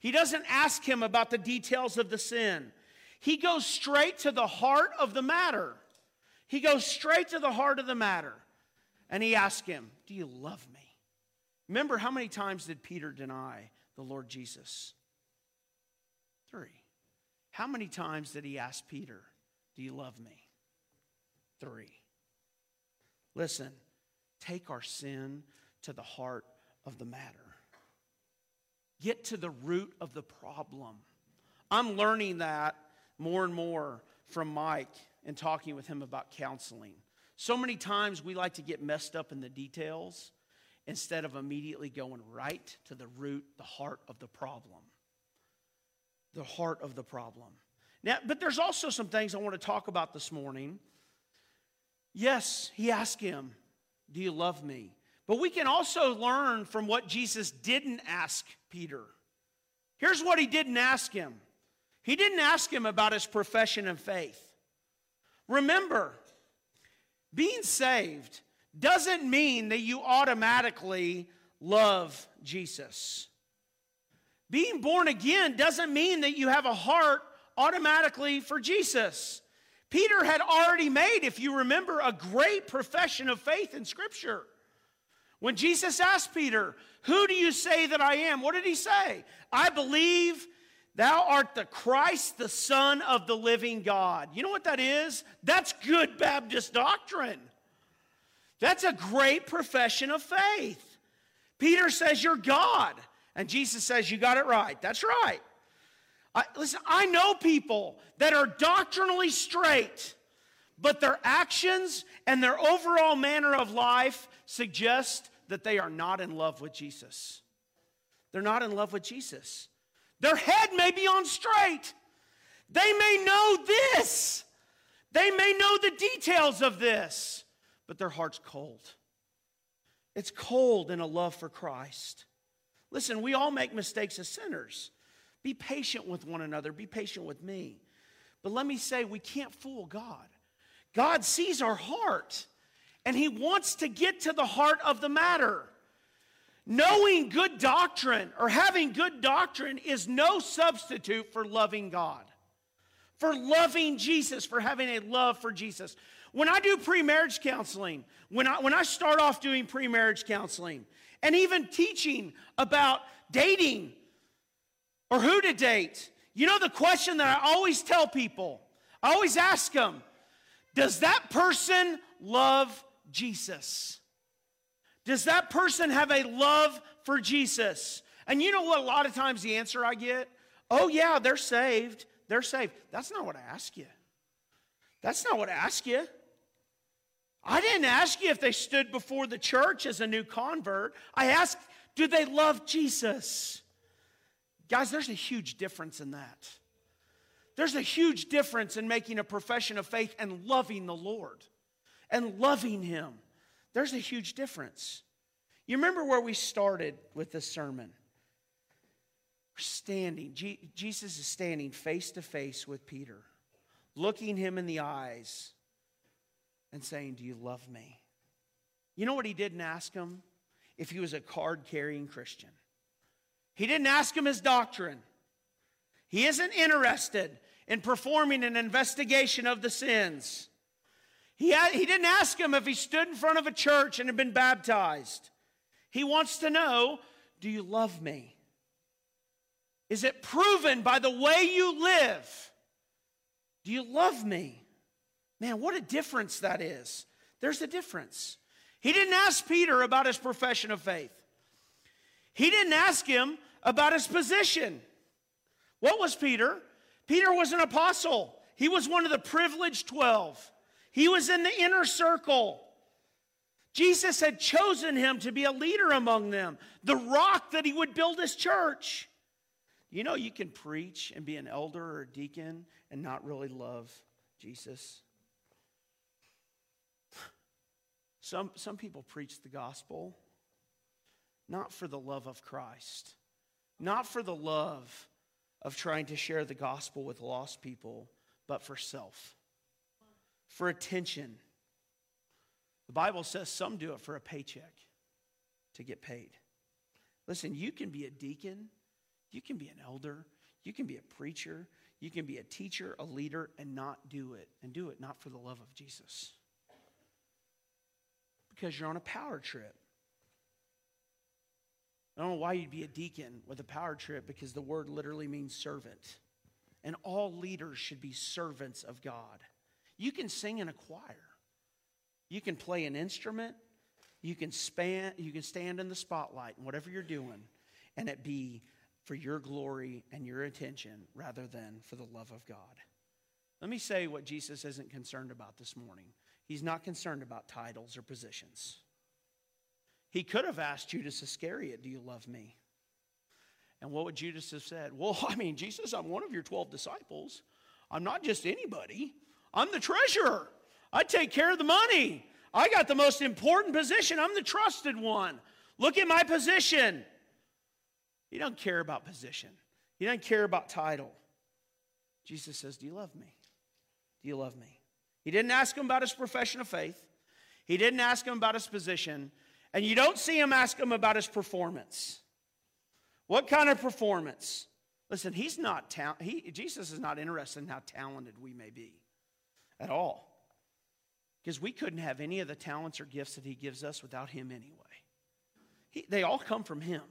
He doesn't ask him about the details of the sin. He goes straight to the heart of the matter. He goes straight to the heart of the matter. And he asks him, Do you love me? Remember, how many times did Peter deny the Lord Jesus? Three. How many times did he ask Peter, Do you love me? Three. Listen, take our sin to the heart of the matter. Get to the root of the problem. I'm learning that more and more from Mike and talking with him about counseling. So many times we like to get messed up in the details instead of immediately going right to the root, the heart of the problem. The heart of the problem. Now, but there's also some things I want to talk about this morning. Yes, he asked him, Do you love me? But we can also learn from what Jesus didn't ask Peter. Here's what he didn't ask him he didn't ask him about his profession of faith. Remember, being saved doesn't mean that you automatically love Jesus. Being born again doesn't mean that you have a heart automatically for Jesus. Peter had already made, if you remember, a great profession of faith in Scripture. When Jesus asked Peter, Who do you say that I am? What did he say? I believe Thou art the Christ, the Son of the living God. You know what that is? That's good Baptist doctrine. That's a great profession of faith. Peter says, You're God. And Jesus says, You got it right. That's right. I, listen, I know people that are doctrinally straight, but their actions and their overall manner of life suggest that they are not in love with Jesus. They're not in love with Jesus. Their head may be on straight. They may know this. They may know the details of this, but their heart's cold. It's cold in a love for Christ. Listen, we all make mistakes as sinners. Be patient with one another, be patient with me. But let me say, we can't fool God. God sees our heart, and He wants to get to the heart of the matter. Knowing good doctrine or having good doctrine is no substitute for loving God, for loving Jesus, for having a love for Jesus. When I do pre marriage counseling, when I, when I start off doing pre marriage counseling, and even teaching about dating or who to date, you know the question that I always tell people? I always ask them, Does that person love Jesus? Does that person have a love for Jesus? And you know what? A lot of times the answer I get, oh, yeah, they're saved. They're saved. That's not what I ask you. That's not what I ask you. I didn't ask you if they stood before the church as a new convert. I asked, do they love Jesus? Guys, there's a huge difference in that. There's a huge difference in making a profession of faith and loving the Lord and loving Him. There's a huge difference. You remember where we started with this sermon? We're standing, Jesus is standing face to face with Peter, looking him in the eyes and saying, Do you love me? You know what he didn't ask him? If he was a card carrying Christian. He didn't ask him his doctrine. He isn't interested in performing an investigation of the sins. He, had, he didn't ask him if he stood in front of a church and had been baptized. He wants to know do you love me? Is it proven by the way you live? Do you love me? Man, what a difference that is. There's a difference. He didn't ask Peter about his profession of faith, he didn't ask him about his position. What was Peter? Peter was an apostle, he was one of the privileged 12. He was in the inner circle. Jesus had chosen him to be a leader among them, the rock that he would build his church. You know, you can preach and be an elder or a deacon and not really love Jesus. Some, some people preach the gospel not for the love of Christ, not for the love of trying to share the gospel with lost people, but for self, for attention. The Bible says some do it for a paycheck to get paid. Listen, you can be a deacon, you can be an elder, you can be a preacher, you can be a teacher, a leader, and not do it, and do it not for the love of Jesus. Because you're on a power trip. I don't know why you'd be a deacon with a power trip because the word literally means servant. And all leaders should be servants of God. You can sing in a choir. You can play an instrument. You can span you can stand in the spotlight and whatever you're doing and it be for your glory and your attention rather than for the love of God. Let me say what Jesus isn't concerned about this morning. He's not concerned about titles or positions. He could have asked Judas Iscariot, Do you love me? And what would Judas have said? Well, I mean, Jesus, I'm one of your 12 disciples. I'm not just anybody, I'm the treasurer. I take care of the money. I got the most important position. I'm the trusted one. Look at my position. He doesn't care about position, he doesn't care about title. Jesus says, Do you love me? Do you love me? He didn't ask him about his profession of faith, he didn't ask him about his position, and you don't see him ask him about his performance. What kind of performance? Listen, he's not ta- he, Jesus is not interested in how talented we may be at all. Because we couldn't have any of the talents or gifts that he gives us without him anyway. He, they all come from him.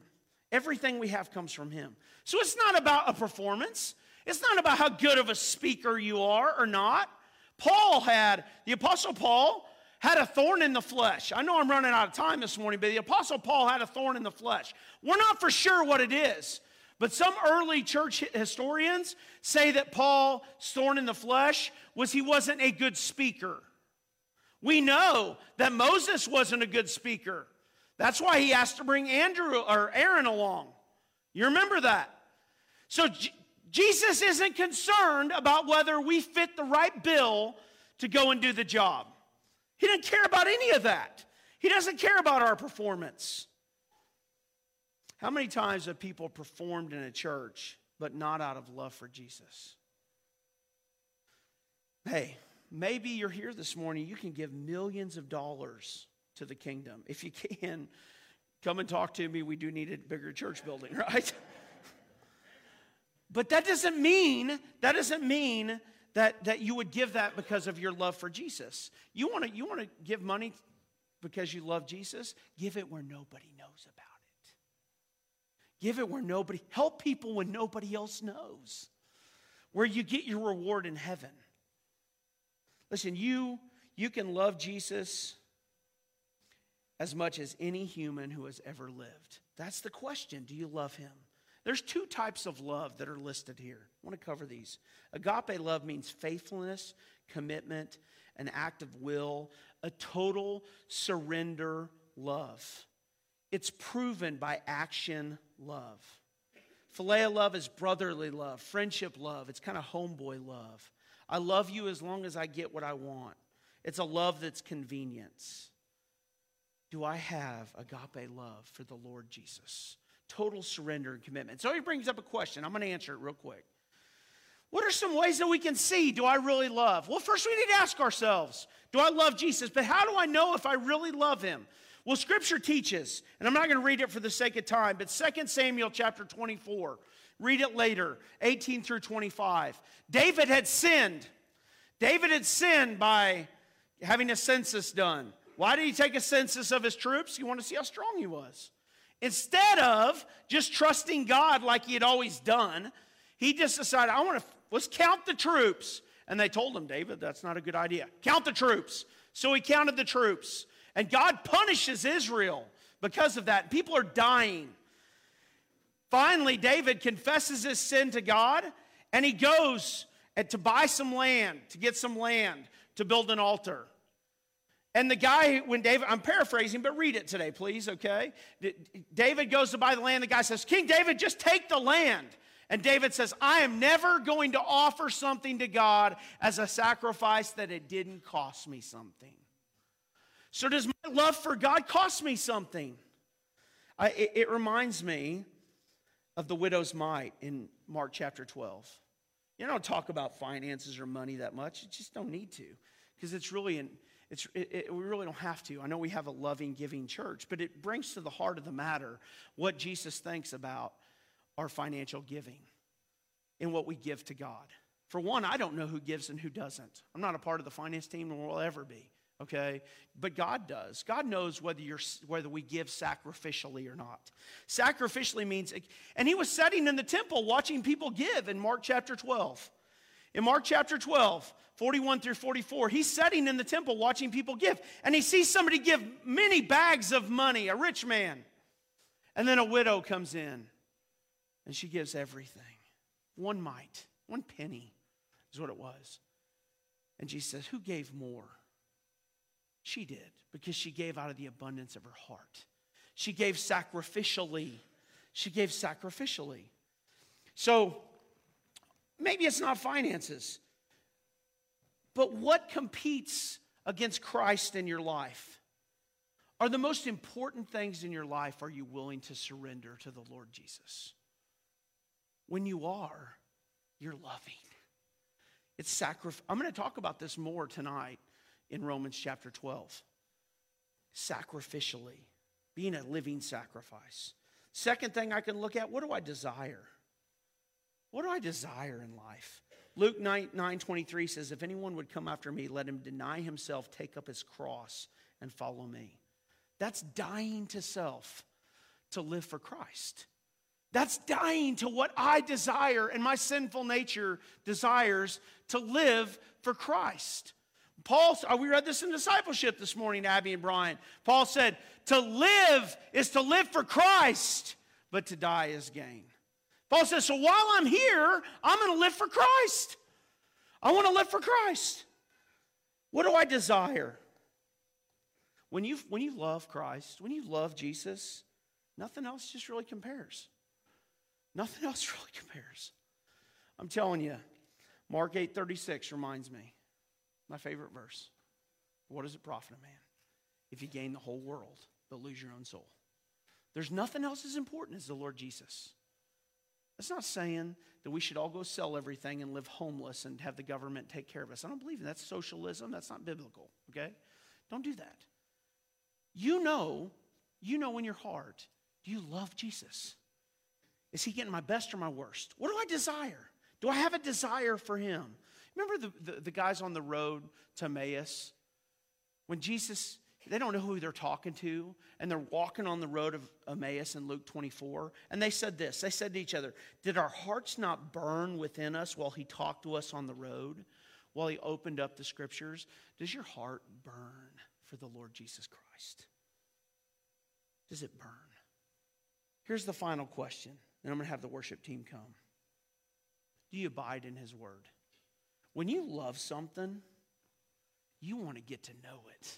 Everything we have comes from him. So it's not about a performance. It's not about how good of a speaker you are or not. Paul had, the Apostle Paul had a thorn in the flesh. I know I'm running out of time this morning, but the Apostle Paul had a thorn in the flesh. We're not for sure what it is, but some early church historians say that Paul's thorn in the flesh was he wasn't a good speaker. We know that Moses wasn't a good speaker. That's why he asked to bring Andrew or Aaron along. You remember that? So J- Jesus isn't concerned about whether we fit the right bill to go and do the job. He doesn't care about any of that. He doesn't care about our performance. How many times have people performed in a church but not out of love for Jesus? Hey, maybe you're here this morning, you can give millions of dollars to the kingdom. If you can, come and talk to me. We do need a bigger church building, right? but that doesn't mean, that doesn't mean that, that you would give that because of your love for Jesus. You want to you want to give money because you love Jesus? Give it where nobody knows about it. Give it where nobody help people when nobody else knows. Where you get your reward in heaven. Listen, you you can love Jesus as much as any human who has ever lived. That's the question. Do you love him? There's two types of love that are listed here. I want to cover these. Agape love means faithfulness, commitment, an act of will, a total surrender love. It's proven by action love. Phileo love is brotherly love, friendship love. It's kind of homeboy love. I love you as long as I get what I want. It's a love that's convenience. Do I have agape love for the Lord Jesus? total surrender and commitment. So he brings up a question. I'm going to answer it real quick. What are some ways that we can see do I really love? Well, first we need to ask ourselves do I love Jesus? But how do I know if I really love him? Well, scripture teaches, and I'm not going to read it for the sake of time, but 2 Samuel chapter 24, read it later, 18 through 25. David had sinned. David had sinned by having a census done. Why did he take a census of his troops? He wanted to see how strong he was. Instead of just trusting God like he had always done, he just decided, I want to, let's count the troops. And they told him, David, that's not a good idea. Count the troops. So he counted the troops. And God punishes Israel because of that. People are dying. Finally, David confesses his sin to God and he goes to buy some land, to get some land to build an altar. And the guy, when David, I'm paraphrasing, but read it today, please, okay? David goes to buy the land. The guy says, King David, just take the land. And David says, I am never going to offer something to God as a sacrifice that it didn't cost me something. So, does my love for God cost me something? I, it, it reminds me of the widow's mite in Mark chapter 12. You don't talk about finances or money that much. You just don't need to because it's really an, it's, it, it, we really don't have to. I know we have a loving, giving church, but it brings to the heart of the matter what Jesus thinks about our financial giving and what we give to God. For one, I don't know who gives and who doesn't. I'm not a part of the finance team nor will ever be. Okay, but God does. God knows whether you're whether we give sacrificially or not. Sacrificially means, and he was sitting in the temple watching people give in Mark chapter 12. In Mark chapter 12, 41 through 44, he's sitting in the temple watching people give, and he sees somebody give many bags of money, a rich man. And then a widow comes in, and she gives everything one mite, one penny is what it was. And Jesus says, Who gave more? She did, because she gave out of the abundance of her heart. She gave sacrificially. She gave sacrificially. So maybe it's not finances, but what competes against Christ in your life? Are the most important things in your life, are you willing to surrender to the Lord Jesus? When you are, you're loving. It's sacrifice. I'm going to talk about this more tonight in Romans chapter 12. Sacrificially, being a living sacrifice. Second thing I can look at what do I desire? What do I desire in life? Luke 9, 9 23 says, If anyone would come after me, let him deny himself, take up his cross, and follow me. That's dying to self to live for Christ. That's dying to what I desire and my sinful nature desires to live for Christ. Paul, uh, we read this in discipleship this morning, Abby and Brian. Paul said, To live is to live for Christ, but to die is gain. Paul says, So while I'm here, I'm going to live for Christ. I want to live for Christ. What do I desire? When you, when you love Christ, when you love Jesus, nothing else just really compares. Nothing else really compares. I'm telling you, Mark 8:36 reminds me. My favorite verse. What does it profit a man if you gain the whole world but lose your own soul? There's nothing else as important as the Lord Jesus. That's not saying that we should all go sell everything and live homeless and have the government take care of us. I don't believe in that. That's socialism. That's not biblical, okay? Don't do that. You know, you know in your heart, do you love Jesus? Is he getting my best or my worst? What do I desire? Do I have a desire for him? Remember the, the, the, guys on the road to Emmaus? When Jesus, they don't know who they're talking to, and they're walking on the road of Emmaus in Luke 24, and they said this They said to each other, Did our hearts not burn within us while he talked to us on the road, while he opened up the scriptures? Does your heart burn for the Lord Jesus Christ? Does it burn? Here's the final question. Then I'm going to have the worship team come. Do you abide in His Word? When you love something, you want to get to know it.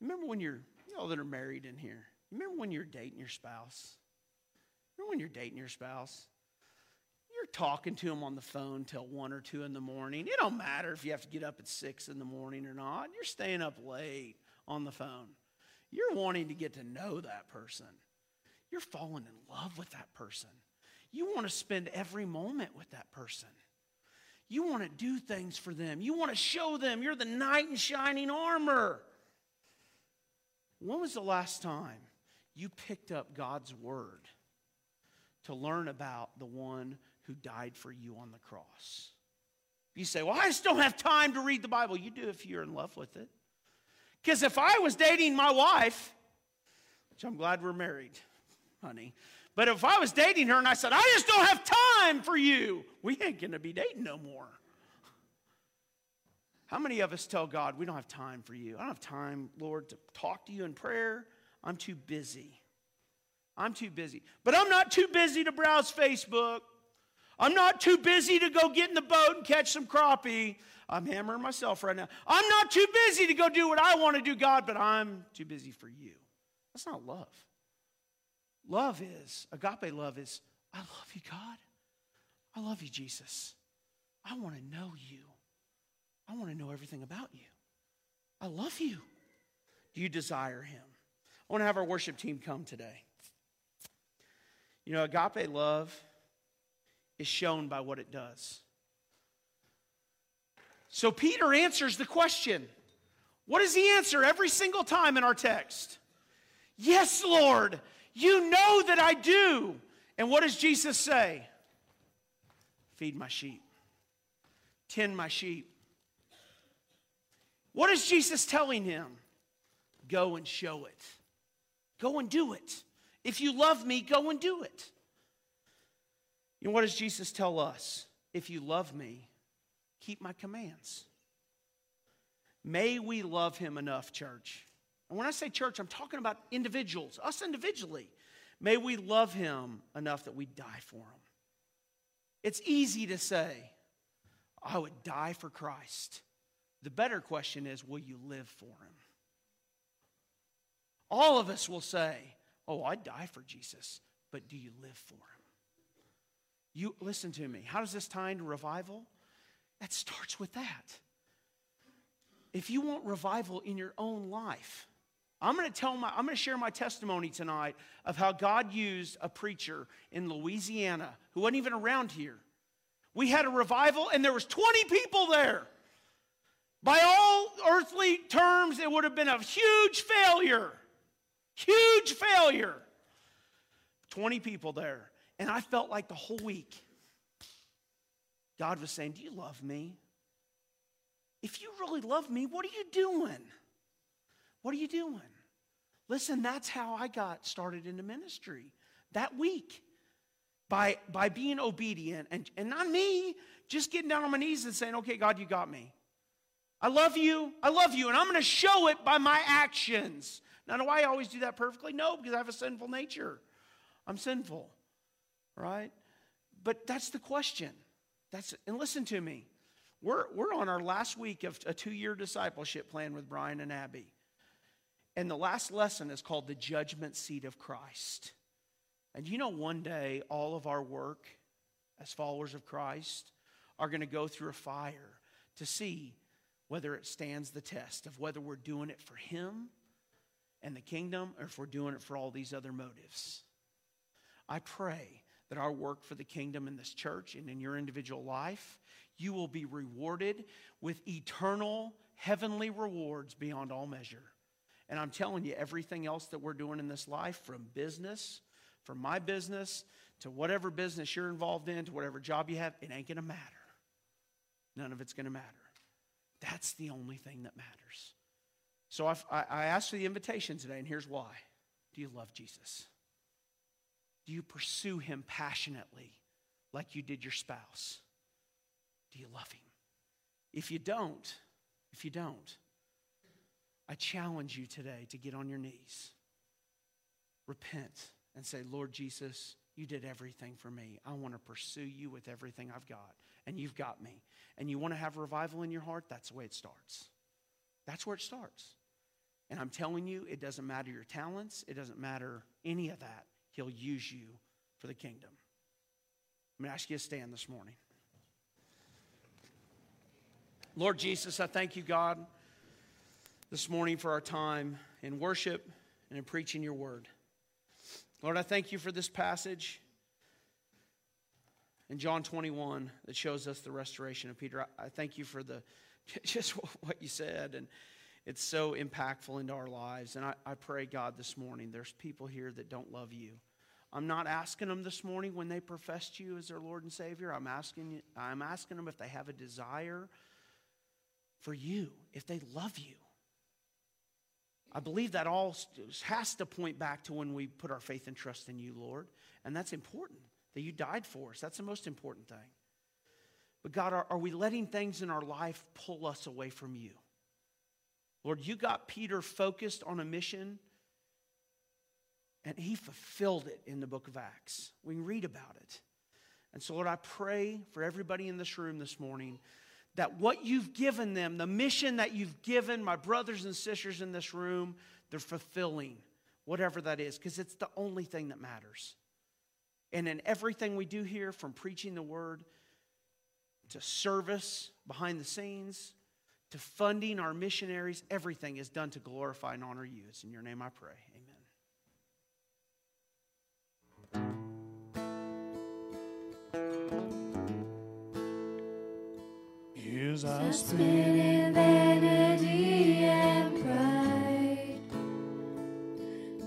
Remember when you're, you know, that are married in here, remember when you're dating your spouse? Remember when you're dating your spouse? You're talking to them on the phone till one or two in the morning. It don't matter if you have to get up at six in the morning or not. You're staying up late on the phone. You're wanting to get to know that person. You're falling in love with that person. You want to spend every moment with that person. You want to do things for them. You want to show them you're the knight in shining armor. When was the last time you picked up God's word to learn about the one who died for you on the cross? You say, Well, I just don't have time to read the Bible. You do if you're in love with it. Because if I was dating my wife, which I'm glad we're married, honey. But if I was dating her and I said, I just don't have time for you, we ain't going to be dating no more. How many of us tell God, we don't have time for you? I don't have time, Lord, to talk to you in prayer. I'm too busy. I'm too busy. But I'm not too busy to browse Facebook. I'm not too busy to go get in the boat and catch some crappie. I'm hammering myself right now. I'm not too busy to go do what I want to do, God, but I'm too busy for you. That's not love. Love is, agape love is, I love you, God. I love you, Jesus. I want to know you. I want to know everything about you. I love you. Do you desire him? I want to have our worship team come today. You know, agape love is shown by what it does. So Peter answers the question. What does he answer every single time in our text? Yes, Lord, you know that I do. And what does Jesus say? Feed my sheep, tend my sheep. What is Jesus telling him? Go and show it. Go and do it. If you love me, go and do it. And what does Jesus tell us? If you love me, keep my commands. May we love him enough, church. And when I say church, I'm talking about individuals, us individually. May we love him enough that we die for him. It's easy to say, I would die for Christ. The better question is, will you live for him? All of us will say, Oh, I'd die for Jesus, but do you live for him? You listen to me. How does this tie into revival? That starts with that. If you want revival in your own life, I'm going to tell my I'm going to share my testimony tonight of how God used a preacher in Louisiana who wasn't even around here. We had a revival and there was 20 people there. By all earthly terms, it would have been a huge failure. Huge failure. 20 people there. And I felt like the whole week, God was saying, Do you love me? If you really love me, what are you doing? What are you doing? Listen, that's how I got started in the ministry that week. By, by being obedient and, and not me, just getting down on my knees and saying, Okay, God, you got me. I love you. I love you. And I'm going to show it by my actions. Now, do I always do that perfectly? No, because I have a sinful nature. I'm sinful right? But that's the question. That's and listen to me. We're, we're on our last week of a two year discipleship plan with Brian and Abby. And the last lesson is called the judgment seat of Christ. And you know, one day, all of our work as followers of Christ are going to go through a fire to see whether it stands the test of whether we're doing it for Him and the kingdom or if we're doing it for all these other motives. I pray that our work for the kingdom in this church and in your individual life, you will be rewarded with eternal heavenly rewards beyond all measure. And I'm telling you, everything else that we're doing in this life, from business, from my business, to whatever business you're involved in, to whatever job you have, it ain't going to matter. None of it's going to matter. That's the only thing that matters. So I, I asked for the invitation today, and here's why. Do you love Jesus? Do you pursue him passionately like you did your spouse? Do you love him? If you don't, if you don't, I challenge you today to get on your knees, repent, and say, Lord Jesus, you did everything for me. I want to pursue you with everything I've got, and you've got me. And you want to have revival in your heart? That's the way it starts. That's where it starts. And I'm telling you, it doesn't matter your talents, it doesn't matter any of that. He'll use you for the kingdom. I'm going to ask you to stand this morning. Lord Jesus, I thank you, God, this morning for our time in worship and in preaching your word. Lord, I thank you for this passage in John 21 that shows us the restoration of Peter. I thank you for the just what you said and it's so impactful into our lives. And I, I pray, God, this morning, there's people here that don't love you. I'm not asking them this morning when they professed you as their Lord and Savior. I'm asking, I'm asking them if they have a desire for you, if they love you. I believe that all has to point back to when we put our faith and trust in you, Lord. And that's important, that you died for us. That's the most important thing. But God, are, are we letting things in our life pull us away from you? Lord, you got Peter focused on a mission, and he fulfilled it in the book of Acts. We can read about it. And so, Lord, I pray for everybody in this room this morning that what you've given them, the mission that you've given my brothers and sisters in this room, they're fulfilling, whatever that is, because it's the only thing that matters. And in everything we do here, from preaching the word to service behind the scenes to funding our missionaries, everything is done to glorify and honor you. It's in your name I pray.
Years I spent in vanity and pride,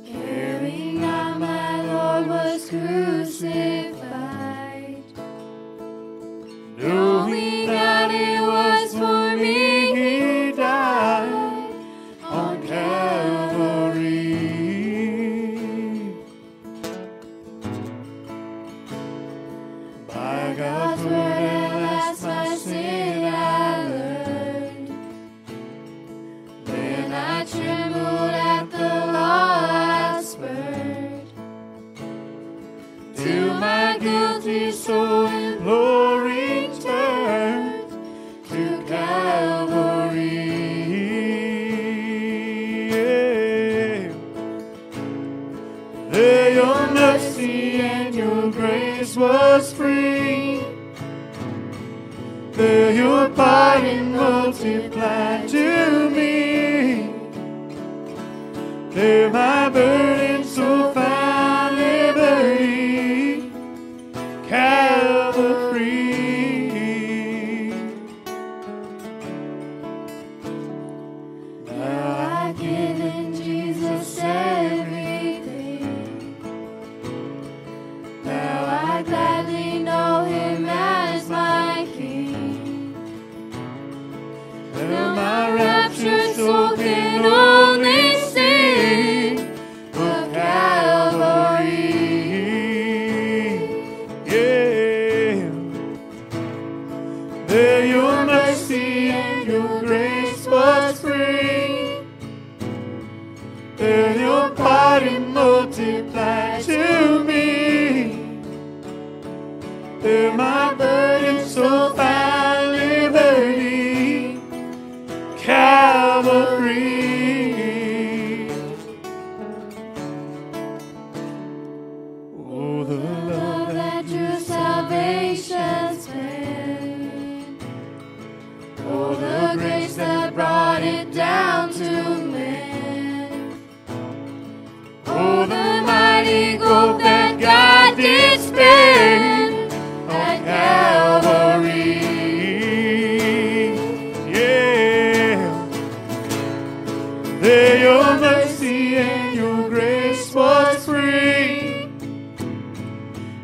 caring not my Lord was crucified. Knowing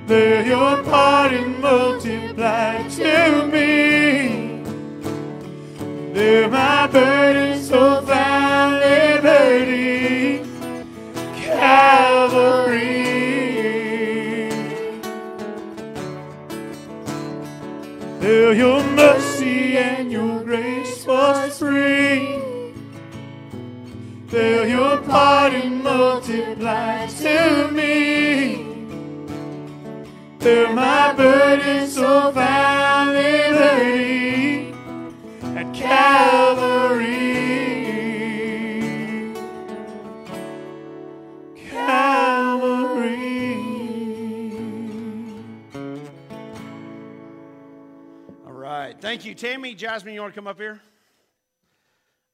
There your pardon multiplied to me. There my burden so found liberty. Calvary. There your mercy and your grace was free. There your pardon multiplied to me. My burden so liberty at Calvary.
All right. Thank you. Tammy, Jasmine, you want to come up here?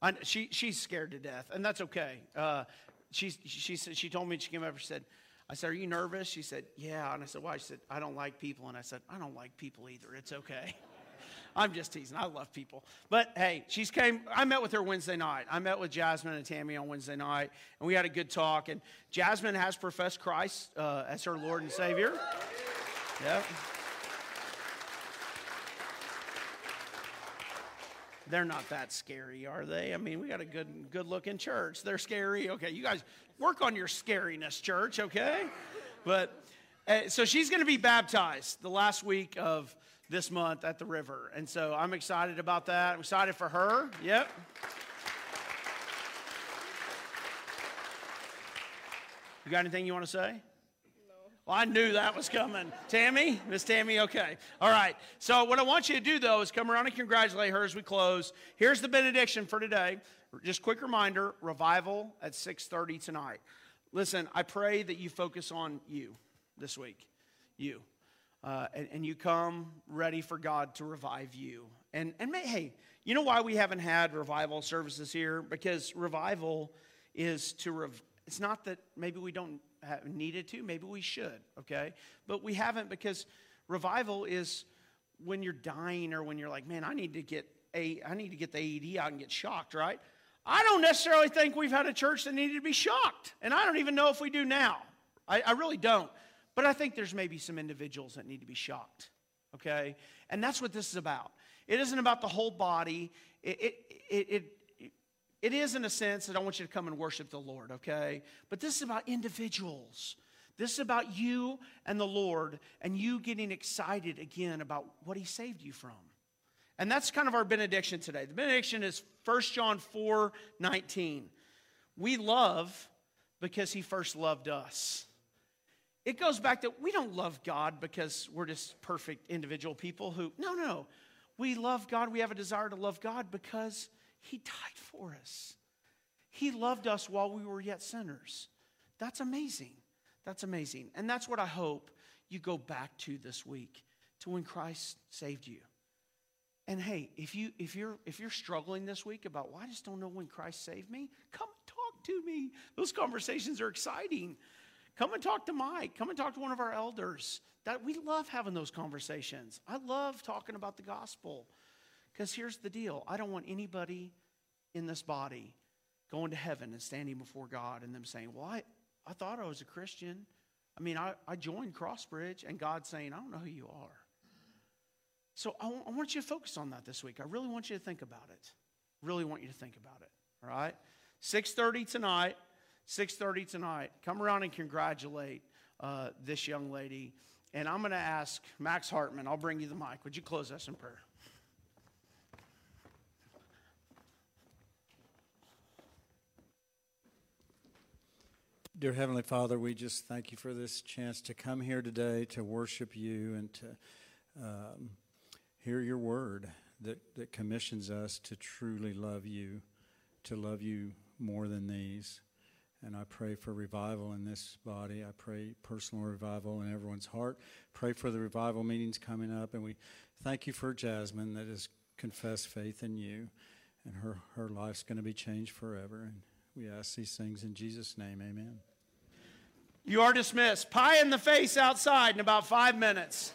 I, she, she's scared to death, and that's okay. Uh, she, she, she told me, she came over and said, I said, Are you nervous? She said, Yeah. And I said, Why? She said, I don't like people. And I said, I don't like people either. It's okay. I'm just teasing. I love people. But hey, she's came. I met with her Wednesday night. I met with Jasmine and Tammy on Wednesday night, and we had a good talk. And Jasmine has professed Christ uh, as her Lord and Savior. Yeah. They're not that scary, are they? I mean, we got a good, good-looking church. They're scary. Okay, you guys work on your scariness, church. Okay, but uh, so she's going to be baptized the last week of this month at the river, and so I'm excited about that. I'm excited for her. Yep. You got anything you want to say? Well, I knew that was coming. Tammy? Miss Tammy? Okay. All right. So, what I want you to do, though, is come around and congratulate her as we close. Here's the benediction for today. Just quick reminder revival at 6.30 tonight. Listen, I pray that you focus on you this week. You. Uh, and, and, you come ready for God to revive you. And, and may, hey, you know why we haven't had revival services here? Because revival is to, rev- it's not that maybe we don't needed to, maybe we should, okay? But we haven't because revival is when you're dying or when you're like, man, I need to get a, I need to get the AED out and get shocked, right? I don't necessarily think we've had a church that needed to be shocked, and I don't even know if we do now. I, I really don't. But I think there's maybe some individuals that need to be shocked, okay? And that's what this is about. It isn't about the whole body. It, it, it, it it is, in a sense, that I want you to come and worship the Lord, okay? But this is about individuals. This is about you and the Lord and you getting excited again about what He saved you from. And that's kind of our benediction today. The benediction is 1 John 4 19. We love because He first loved us. It goes back that we don't love God because we're just perfect individual people who, no, no. We love God. We have a desire to love God because he died for us. He loved us while we were yet sinners. That's amazing. That's amazing. And that's what I hope you go back to this week to when Christ saved you. And hey, if you if you're if you're struggling this week about well, I just don't know when Christ saved me, come and talk to me. Those conversations are exciting. Come and talk to Mike. Come and talk to one of our elders. That we love having those conversations. I love talking about the gospel. Because here's the deal I don't want anybody in this body going to heaven and standing before God and them saying, Well, I, I thought I was a Christian. I mean, I, I joined Crossbridge, and God saying, I don't know who you are. So I, I want you to focus on that this week. I really want you to think about it. Really want you to think about it. All right? 6.30 tonight. 6.30 tonight. Come around and congratulate uh, this young lady. And I'm going to ask Max Hartman, I'll bring you the mic. Would you close us in prayer?
Dear Heavenly Father, we just thank you for this chance to come here today to worship you and to um, hear your word that, that commissions us to truly love you, to love you more than these. And I pray for revival in this body. I pray personal revival in everyone's heart. Pray for the revival meetings coming up. And we thank you for Jasmine that has confessed faith in you. And her, her life's going to be changed forever. And we ask these things in Jesus' name. Amen.
You are dismissed. Pie in the face outside in about five minutes.